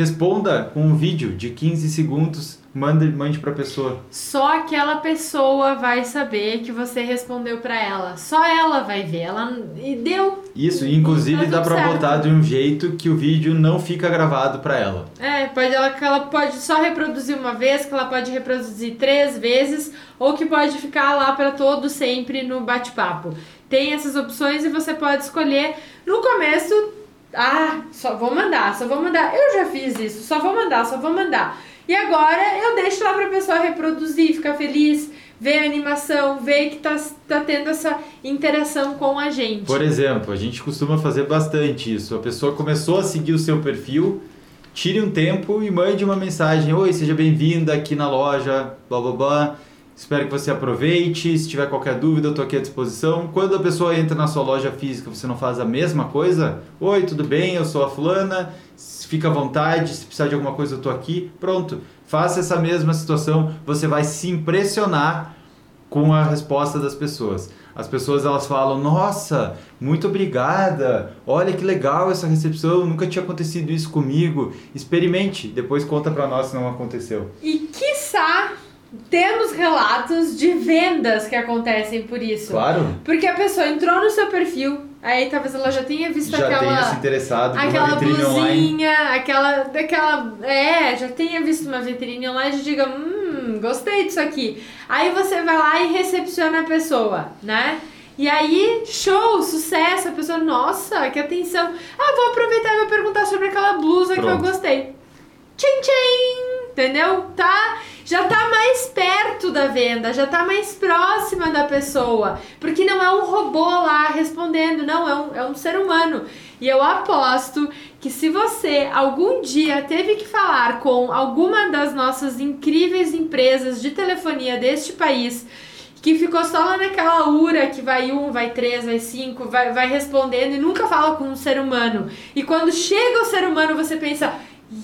responda com um vídeo de 15 segundos, mande, mande para a pessoa. Só aquela pessoa vai saber que você respondeu pra ela. Só ela vai ver. Ela e deu. Isso, e inclusive Tá dá para botar de um jeito que o vídeo não fica gravado para ela. É, pode ela que ela pode só reproduzir uma vez, que ela pode reproduzir três vezes, ou que pode ficar lá pra todo sempre no bate-papo. Tem essas opções e você pode escolher. No começo, ah, só vou mandar, só vou mandar. Eu já fiz isso, só vou mandar, só vou mandar. E agora eu deixo lá pra pessoa reproduzir, ficar feliz, ver a animação, ver que tá, tá tendo essa interação com a gente. Por exemplo, a gente costuma fazer bastante isso. A pessoa começou a seguir o seu perfil, tire um tempo e mande uma mensagem: Oi, seja bem-vinda aqui na loja, blá blá blá. Espero que você aproveite. Se tiver qualquer dúvida, eu estou aqui à disposição. Quando a pessoa entra na sua loja física, você não faz a mesma coisa? Oi, tudo bem? Eu sou a fulana. Fica à vontade. Se precisar de alguma coisa, eu estou aqui. Pronto. Faça essa mesma situação. Você vai se impressionar com a resposta das pessoas. As pessoas elas falam: "Nossa, muito obrigada. Olha que legal essa recepção. Nunca tinha acontecido isso comigo. Experimente. Depois conta para nós se não aconteceu." E quiçá temos relatos de vendas que acontecem por isso. Claro. Porque a pessoa entrou no seu perfil, aí talvez ela já tenha visto Já tenha se aquela. interessado Aquela vitrine online. blusinha, aquela. daquela. É, já tenha visto uma vitrine online e diga, hum, gostei disso aqui. Aí você vai lá e recepciona a pessoa, né? E aí, show, sucesso, a pessoa, nossa, que atenção. Ah, vou aproveitar e vou perguntar sobre aquela blusa que eu Pronto. gostei. Tchim, tchim! Entendeu? Tá, já tá mais perto da venda, já tá mais próxima da pessoa. Porque não é um robô lá respondendo, não, é um, é um ser humano. E eu aposto que se você algum dia teve que falar com alguma das nossas incríveis empresas de telefonia deste país, que ficou só lá naquela URA que vai um, vai três, vai cinco, vai, vai respondendo e nunca fala com um ser humano. E quando chega o ser humano, você pensa,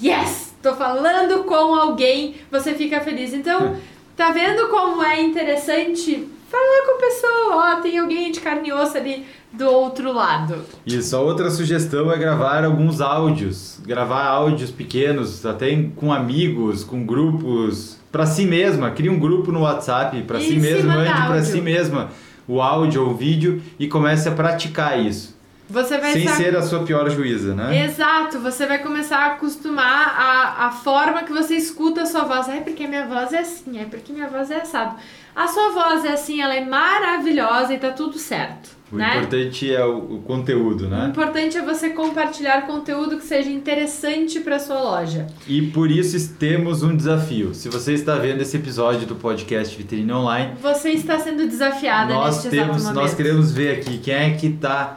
yes, tô falando com alguém, você fica feliz. Então, tá vendo como é interessante falar com a pessoa? Ó, tem alguém de carne e osso ali do outro lado. Isso, a outra sugestão é gravar alguns áudios, gravar áudios pequenos, até com amigos, com grupos, para si mesma, cria um grupo no WhatsApp para si mesma, mande para si mesma o áudio ou o vídeo e comece a praticar isso, Você vai sem estar- ser a sua pior juíza, né? Exato, você vai começar a acostumar a, a forma que você escuta a sua voz. É porque minha voz é assim, é porque minha voz é assado. A sua voz é assim, ela é maravilhosa e tá tudo certo, O né? importante é o, o conteúdo, O né? importante é você compartilhar conteúdo que seja interessante para sua loja. E por isso temos um desafio. Se você está vendo esse episódio do podcast Vitrine Online, Você está sendo desafiada nós neste temos, nós queremos ver aqui quem é que tá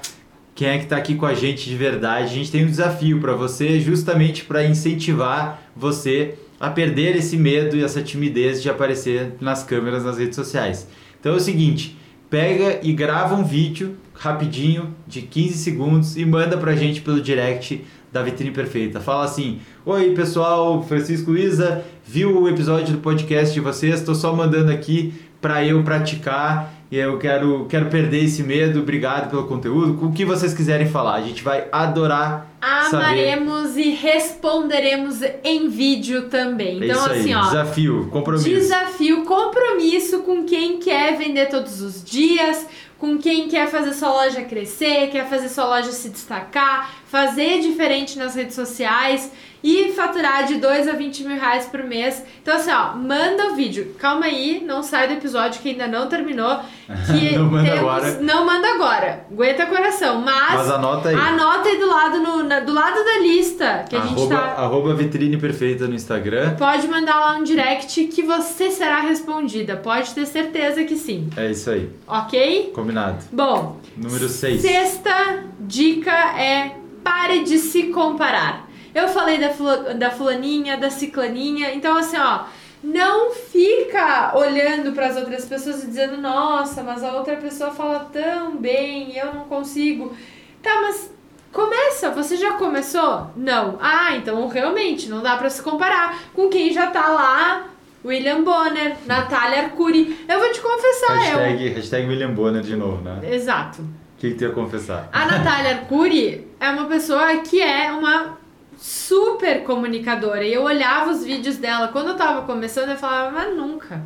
quem é que tá aqui com a gente de verdade. A gente tem um desafio para você, justamente para incentivar você a perder esse medo e essa timidez de aparecer nas câmeras nas redes sociais. Então é o seguinte, pega e grava um vídeo rapidinho de 15 segundos e manda pra gente pelo direct da Vitrine Perfeita. Fala assim: "Oi, pessoal, Francisco Isa, viu o episódio do podcast de vocês? Estou só mandando aqui para eu praticar e eu quero, quero perder esse medo. Obrigado pelo conteúdo. O que vocês quiserem falar, a gente vai adorar saber. Amaremos e responderemos em vídeo também. É Então, assim, ó. desafio, compromisso. Desafio, compromisso com quem quer vender todos os dias, com quem quer fazer sua loja crescer, quer fazer sua loja se destacar, fazer diferente nas redes sociais e faturar de 2 a 20 mil reais por mês. Então, assim, ó, manda o vídeo. Calma aí, não sai do episódio que ainda não terminou. Que Não manda temos- agora. Não manda agora. Aguenta coração. Mas, Mas anota aí. anota aí do lado, no, na- do lado da lista que a gente arroba, tá. arroba vitrine perfeita no Instagram. Pode mandar lá um direct que você será respondida. Pode ter certeza que sim. É isso aí. Ok? Combinado. Bom, Número 6. Sexta dica é pare de se comparar. Eu falei da, fula- da fulaninha, da ciclaninha, então assim, ó, não fica olhando para as outras pessoas e dizendo, nossa, mas a outra pessoa fala tão bem, eu não consigo. Tá, mas começa, você já começou? Não. Ah, então realmente não dá para se comparar com quem já tá lá. William Bonner, Natália Arcuri. Eu vou te confessar, Hashtag, hashtag William Bonner de novo, né? eu. Exato. O que, que tu ia confessar? A Natália Arcuri é uma pessoa que é uma super comunicadora. E eu olhava os vídeos dela quando eu tava começando, eu falava, mas nunca,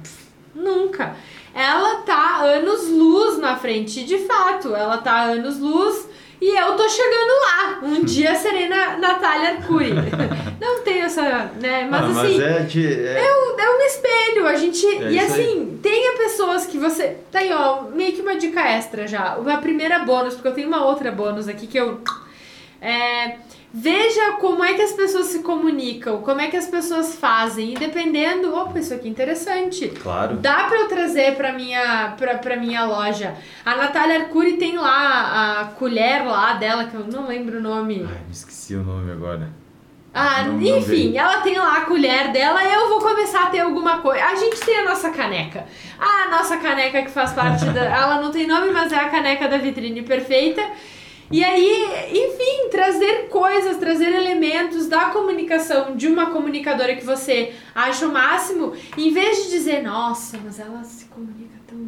nunca. Ela tá anos luz na frente, de fato, ela tá anos luz. E eu tô chegando lá. Um dia serei na Natália Arcuri. Não tenho essa, né? Mas Ah, assim. mas é de. é- É um, é um espelho, a gente. É e assim, tenha pessoas que você. Tá aí, ó, meio que uma dica extra já. A primeira bônus, porque eu tenho uma outra bônus aqui que eu. É, veja como é que as pessoas se comunicam, como é que as pessoas fazem. E dependendo. Opa, isso aqui é interessante. Claro. Dá pra eu trazer pra minha, pra, pra minha loja. A Natália Arcuri tem lá a colher lá dela, que eu não lembro o nome. Ai, me esqueci o nome agora. Ah, Não- não enfim, veio. ela tem lá a colher dela, eu vou começar a ter alguma coisa. A gente tem a nossa caneca. A nossa caneca que faz parte da. Ela não tem nome, mas é a caneca da vitrine perfeita. E aí, enfim, trazer coisas, trazer elementos da comunicação de uma comunicadora que você acha o máximo, em vez de dizer, nossa, mas ela se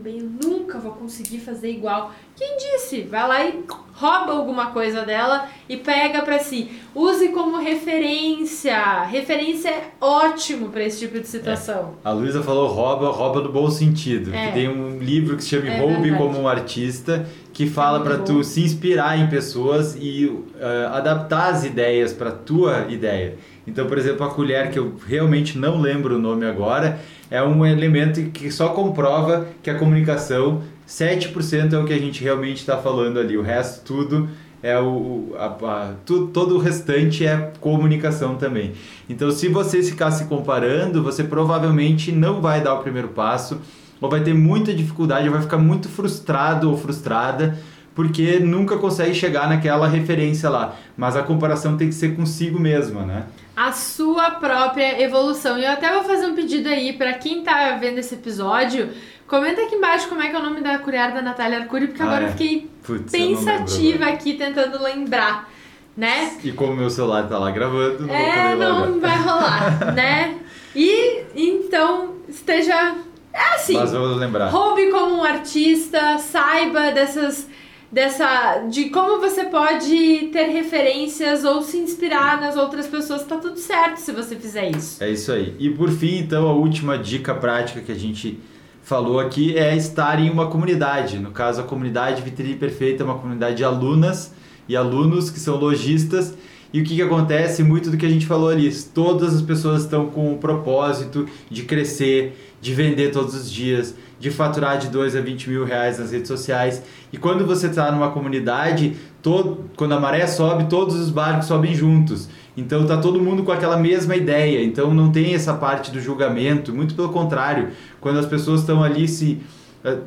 bem, eu nunca vou conseguir fazer igual. Quem disse? Vai lá e rouba alguma coisa dela e pega pra si. Use como referência. Referência é ótimo pra esse tipo de situação. A Luísa falou rouba, rouba no bom sentido. É. Tem um livro que se chama É Roube como um artista, que fala muito pra bom. tu se inspirar em pessoas e eh, adaptar as ideias pra tua ideia. Então, por exemplo, a colher que eu realmente não lembro o nome agora, é um elemento que só comprova que a comunicação 7% é o que a gente realmente está falando ali. O resto tudo é o a, a- tu- todo o restante é comunicação também. Então, se você ficar se comparando, você provavelmente não vai dar o primeiro passo, ou vai ter muita dificuldade, ou vai ficar muito frustrado ou frustrada, porque nunca consegue chegar naquela referência lá. Mas a comparação tem que ser consigo mesma, né? A sua própria evolução. E eu até vou fazer um pedido aí pra quem tá vendo esse episódio. Comenta aqui embaixo como é que é o nome da colher da Natália Arcuri, porque Ah, agora é. eu fiquei Putz, eu pensativa agora. aqui tentando lembrar, né? E como meu celular tá lá gravando, não É, não vai rolar, né? E então esteja. É assim. Mas vamos lembrar. Roube como um artista, saiba dessas dessa de como você pode ter referências ou se inspirar nas outras pessoas, tá tudo certo se você fizer isso. É isso aí. E por fim, então, a última dica prática que a gente falou aqui é estar em uma comunidade. No caso, a comunidade Vitrine Perfeita é uma comunidade de alunas e alunos que são lojistas. E o que, que acontece? Muito do que a gente falou ali. Todas as pessoas estão com o propósito de crescer, de vender todos os dias, de faturar de 2 a 20 mil reais nas redes sociais. E quando você está numa comunidade, todo, quando a maré sobe, todos os barcos sobem juntos. Então tá todo mundo com aquela mesma ideia. Então não tem essa parte do julgamento, muito pelo contrário. Quando as pessoas estão ali se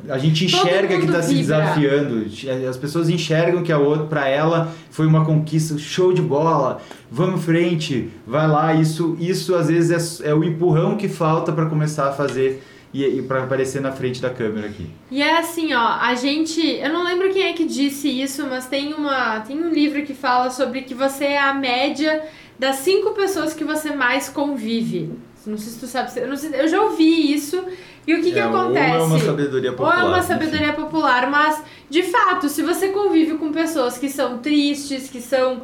a- gente enxerga que está se desafiando. As pessoas enxergam que a outra para ela foi uma conquista, show de bola. Vamos em frente, vai lá. Isso isso às vezes é, é o empurrão que falta para começar a fazer e, e para aparecer na frente da câmera aqui. E é assim, ó, a gente, eu não lembro quem é que disse isso, mas tem uma, tem um livro que fala sobre que você é a média das cinco pessoas que você mais convive. Não sei se tu sabe, eu, sei, eu já ouvi isso. E o que que É, acontece? Ou é uma sabedoria Ou popular. é uma enfim. sabedoria popular, mas de fato, se você convive com pessoas que são tristes, que são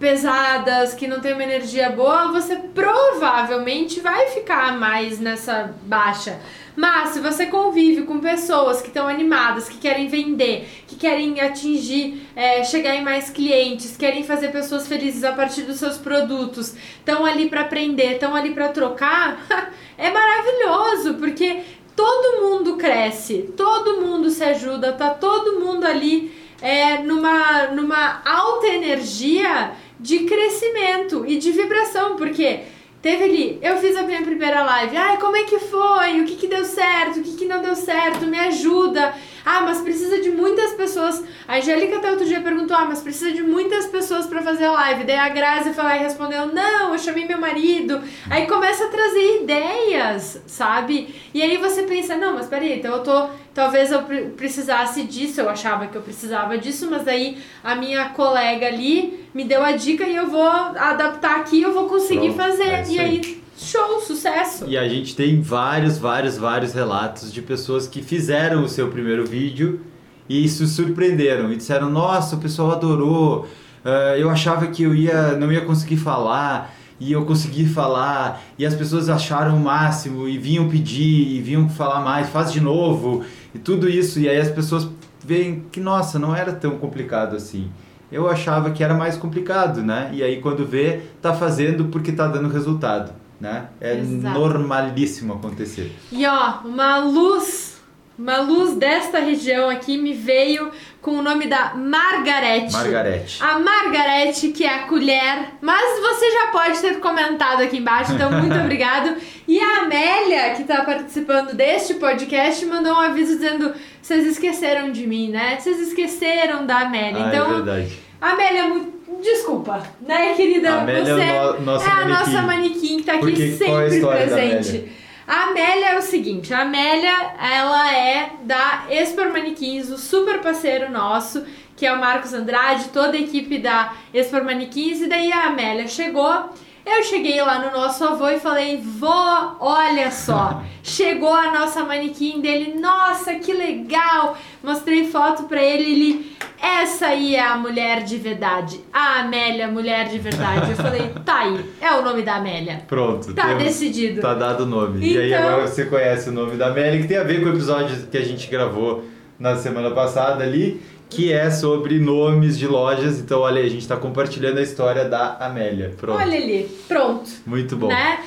pesadas, que não tem uma energia boa, você provavelmente vai ficar mais nessa baixa. Mas se você convive com pessoas que estão animadas, que querem vender, que querem atingir, é, chegar em mais clientes, querem fazer pessoas felizes a partir dos seus produtos, estão ali para aprender, estão ali para trocar, é maravilhoso, porque todo mundo cresce, todo mundo se ajuda, tá todo mundo ali é, numa, numa alta energia de crescimento e de vibração, porque teve ali, eu fiz a minha primeira live, ai, como é que foi? O que, que deu certo? O que, que não deu certo? Me ajuda. Ah, mas precisa de muitas pessoas. A Angélica até outro dia perguntou: Ah, mas precisa de muitas pessoas para fazer a live. Daí a Grazi foi lá e respondeu: Não, eu chamei meu marido. Aí começa a trazer ideias, sabe? E aí você pensa: Não, mas peraí, então eu tô. Talvez eu precisasse disso, eu achava que eu precisava disso, mas daí a minha colega ali me deu a dica e eu vou adaptar aqui, eu vou conseguir Pronto, fazer. É e aí Show, sucesso! E a gente tem vários, vários, vários relatos de pessoas que fizeram o seu primeiro vídeo e se surpreenderam e disseram: Nossa, o pessoal adorou, uh, eu achava que eu ia, não ia conseguir falar e eu consegui falar e as pessoas acharam o máximo e vinham pedir e vinham falar mais, faz de novo e tudo isso. E aí as pessoas veem que, nossa, não era tão complicado assim. Eu achava que era mais complicado, né? E aí quando vê, tá fazendo porque tá dando resultado né? É Exato. normalíssimo acontecer. E ó, uma luz, uma luz desta região aqui me veio com o nome da Margarete. Margarete. A Margarete, que é a colher, mas você já pode ter comentado aqui embaixo, então muito obrigado. E a Amélia, que está participando deste podcast, mandou um aviso dizendo: vocês esqueceram de mim, né? Vocês esqueceram da Amélia. Ah, é então, é verdade. Amélia, muito Desculpa, né, querida? A Amélia você é, o no, é a nossa manequim que tá aqui Porque, sempre é presente. A Amélia é o seguinte, a Amélia, ela é da Expor Manequins, o super parceiro nosso, que é o Marcos Andrade, toda a equipe da Expor Manequins, e daí a Amélia chegou eu cheguei lá no nosso avô e falei: Vô, olha só, chegou a nossa manequim dele, nossa, que legal! Mostrei foto pra ele, ele, essa aí é a mulher de verdade, a Amélia, mulher de verdade. Eu falei: tá aí, é o nome da Amélia. Pronto, tá temos, decidido. Tá dado o nome. Então... E aí agora você conhece o nome da Amélia, que tem a ver com o episódio que a gente gravou na semana passada ali que é sobre nomes de lojas. Então, olha aí, a gente está compartilhando a história da Amélia. Pronto. Olha ali, pronto. Muito bom. Né?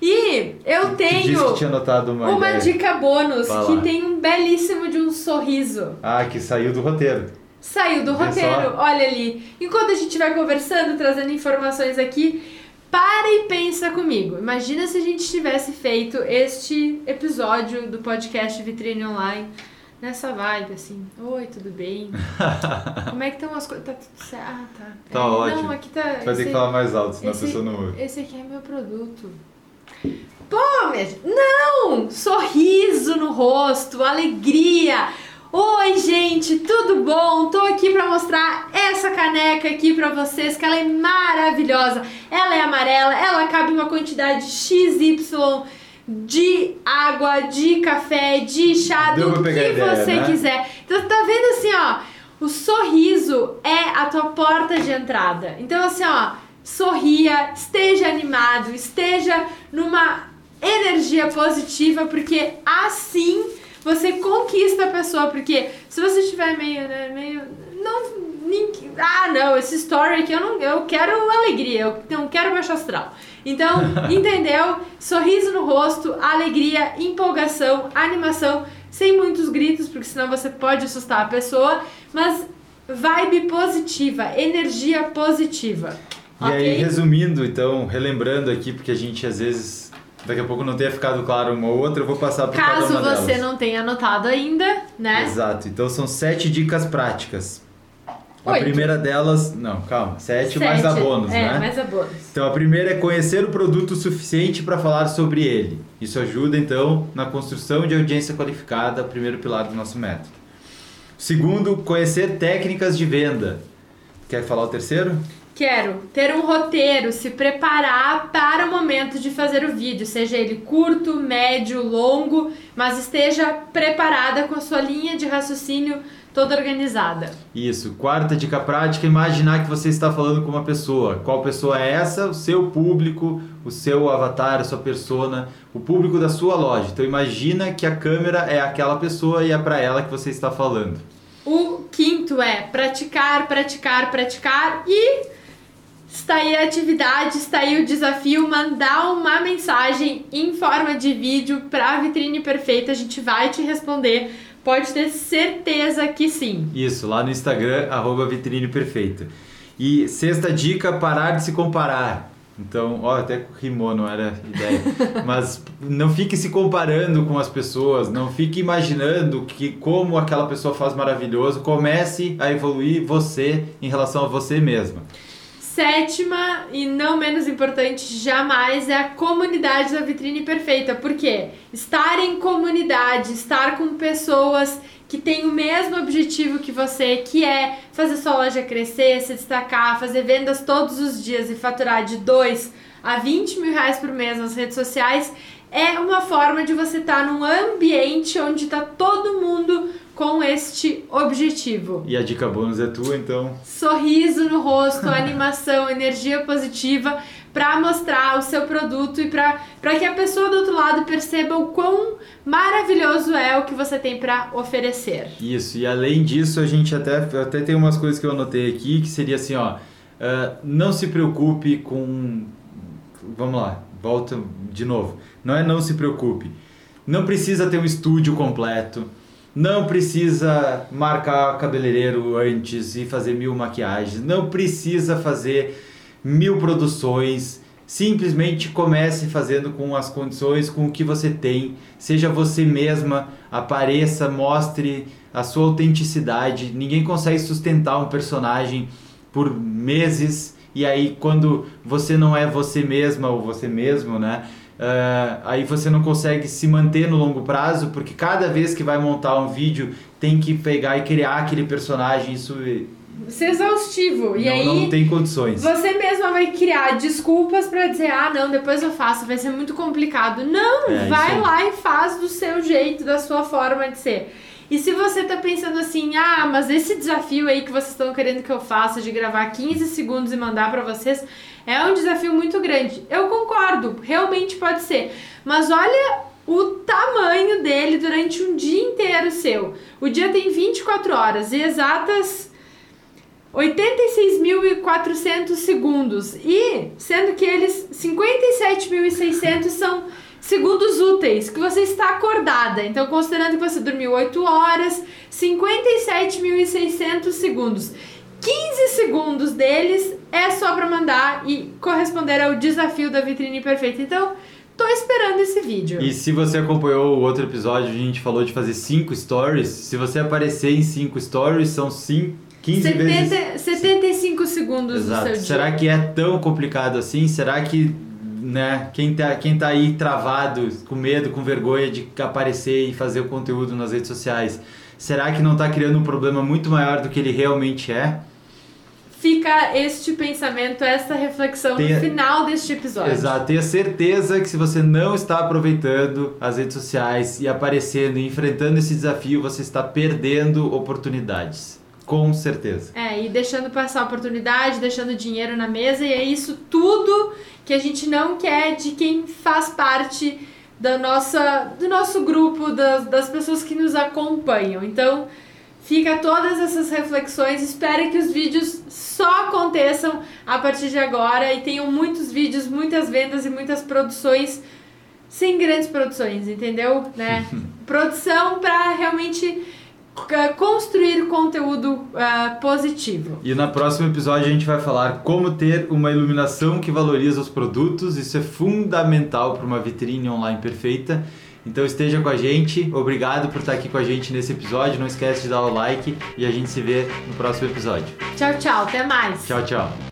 E eu tenho que uma, uma dica bônus que tem um belíssimo de um sorriso. Ah, que saiu do roteiro. Saiu do Vê roteiro, só. olha ali. Enquanto a gente vai conversando, trazendo informações aqui, para e pensa comigo. Imagina se a gente tivesse feito este episódio do podcast Vitrine Online nessa vibe, assim. Oi, tudo bem? Como é que estão as coisas? Tá tudo certo? Ah, tá. Tá é, ótimo. Não, aqui tá. Vai esse, ter que falar mais alto, senão esse, a pessoa não ouve. Esse aqui é meu produto. Pô, minha... não! Sorriso no rosto, alegria. Oi, gente, tudo bom? Tô aqui para mostrar essa caneca aqui para vocês, que ela é maravilhosa. Ela é amarela, ela cabe uma quantidade XY de água, de café, de chá, Deu do que ideia, você né? quiser. Então tá vendo assim, ó, o sorriso é a tua porta de entrada. Então assim, ó, sorria, esteja animado, esteja numa energia positiva, porque assim você conquista a pessoa, porque se você estiver meio, né, meio não ah, não, esse story aqui eu não eu quero alegria, eu não quero baixo astral. Então, entendeu? Sorriso no rosto, alegria, empolgação, animação, sem muitos gritos, porque senão você pode assustar a pessoa, mas vibe positiva, energia positiva. E okay? aí, resumindo, então, relembrando aqui, porque a gente às vezes daqui a pouco não tenha ficado claro uma ou outra, eu vou passar por Caso cada uma você delas. não tenha anotado ainda, né? Exato. Então são sete dicas práticas a Oito. primeira delas, não, calma, sete, sete. mais a bônus, é, né? mais a bônus. Então a primeira é conhecer o produto suficiente para falar sobre ele. Isso ajuda então na construção de audiência qualificada, primeiro pilar do nosso método. Segundo, conhecer técnicas de venda. Quer falar o terceiro? Quero ter um roteiro, se preparar para o momento de fazer o vídeo, seja ele curto, médio, longo, mas esteja preparada com a sua linha de raciocínio toda organizada. Isso. Quarta dica prática: imaginar que você está falando com uma pessoa. Qual pessoa é essa? O seu público, o seu avatar, a sua persona, o público da sua loja. Então imagina que a câmera é aquela pessoa e é para ela que você está falando. O quinto é praticar, praticar, praticar e Está aí a atividade, está aí o desafio, mandar uma mensagem em forma de vídeo para a vitrine perfeita, a gente vai te responder. Pode ter certeza que sim. Isso, lá no Instagram, arroba vitrine perfeita. E sexta dica, parar de se comparar. Então, ó, até rimou, não era ideia. Mas não fique se comparando com as pessoas, não fique imaginando que como aquela pessoa faz maravilhoso, comece a evoluir você em relação a você mesma. Sétima e não menos importante jamais é a comunidade da vitrine perfeita. Por quê? Estar em comunidade, estar com pessoas que têm o mesmo objetivo que você, que é fazer sua loja crescer, se destacar, fazer vendas todos os dias e faturar de 2 a 20 mil reais por mês nas redes sociais, é uma forma de você estar num ambiente onde está todo mundo com este objetivo. E a dica bônus é tua, então? Sorriso no rosto, animação, energia positiva para mostrar o seu produto e para que a pessoa do outro lado perceba o quão maravilhoso é o que você tem para oferecer. Isso, e além disso, a gente até, até tem umas coisas que eu anotei aqui, que seria assim, ó, uh, não se preocupe com... Vamos lá, volta de novo. Não é não se preocupe. Não precisa ter um estúdio completo não precisa marcar cabeleireiro antes e fazer mil maquiagens. Não precisa fazer mil produções. Simplesmente comece fazendo com as condições, com o que você tem. Seja você mesma, apareça, mostre a sua autenticidade. Ninguém consegue sustentar um personagem por meses e aí quando você não é você mesma ou você mesmo, né? Uh, aí você não consegue se manter no longo prazo, porque cada vez que vai montar um vídeo tem que pegar e criar aquele personagem, isso ser exaustivo. E não, aí não tem condições. Você mesma vai criar desculpas para dizer: "Ah, não, depois eu faço, vai ser muito complicado". Não, é, vai lá e faz do seu jeito, da sua forma de ser. E se você tá pensando assim: "Ah, mas esse desafio aí que vocês estão querendo que eu faça de gravar 15 segundos e mandar para vocês, é um desafio muito grande. Eu concordo, realmente pode ser. Mas olha o tamanho dele durante um dia inteiro seu. O dia tem 24 horas e exatas 86.400 segundos. E sendo que eles 57.600 são segundos úteis que você está acordada. Então, considerando que você dormiu 8 horas, 57.600 segundos. 15 segundos deles é só para mandar e corresponder ao desafio da vitrine perfeita. Então, tô esperando esse vídeo. E se você acompanhou o outro episódio, a gente falou de fazer 5 stories. Se você aparecer em 5 stories, são 5 15 70, vezes 75 segundos Exato. do seu dia. Será que é tão complicado assim? Será que né, quem tá, quem tá aí travado, com medo, com vergonha de aparecer e fazer o conteúdo nas redes sociais, será que não está criando um problema muito maior do que ele realmente é? Fica este pensamento, esta reflexão tenha, no final deste episódio. Exato, tenha certeza que se você não está aproveitando as redes sociais e aparecendo e enfrentando esse desafio, você está perdendo oportunidades. Com certeza. É, e deixando passar a oportunidade, deixando dinheiro na mesa, e é isso tudo que a gente não quer de quem faz parte da nossa, do nosso grupo, das, das pessoas que nos acompanham. Então, Fica todas essas reflexões. Espero que os vídeos só aconteçam a partir de agora e tenham muitos vídeos, muitas vendas e muitas produções sem grandes produções, entendeu? Né? Produção para realmente uh, construir conteúdo uh, positivo. E no próximo episódio a gente vai falar como ter uma iluminação que valoriza os produtos. Isso é fundamental para uma vitrine online perfeita. Então esteja com a gente, obrigado por estar aqui com a gente nesse episódio. Não esquece de dar o like e a gente se vê no próximo episódio. Tchau, tchau, até mais. Tchau, tchau.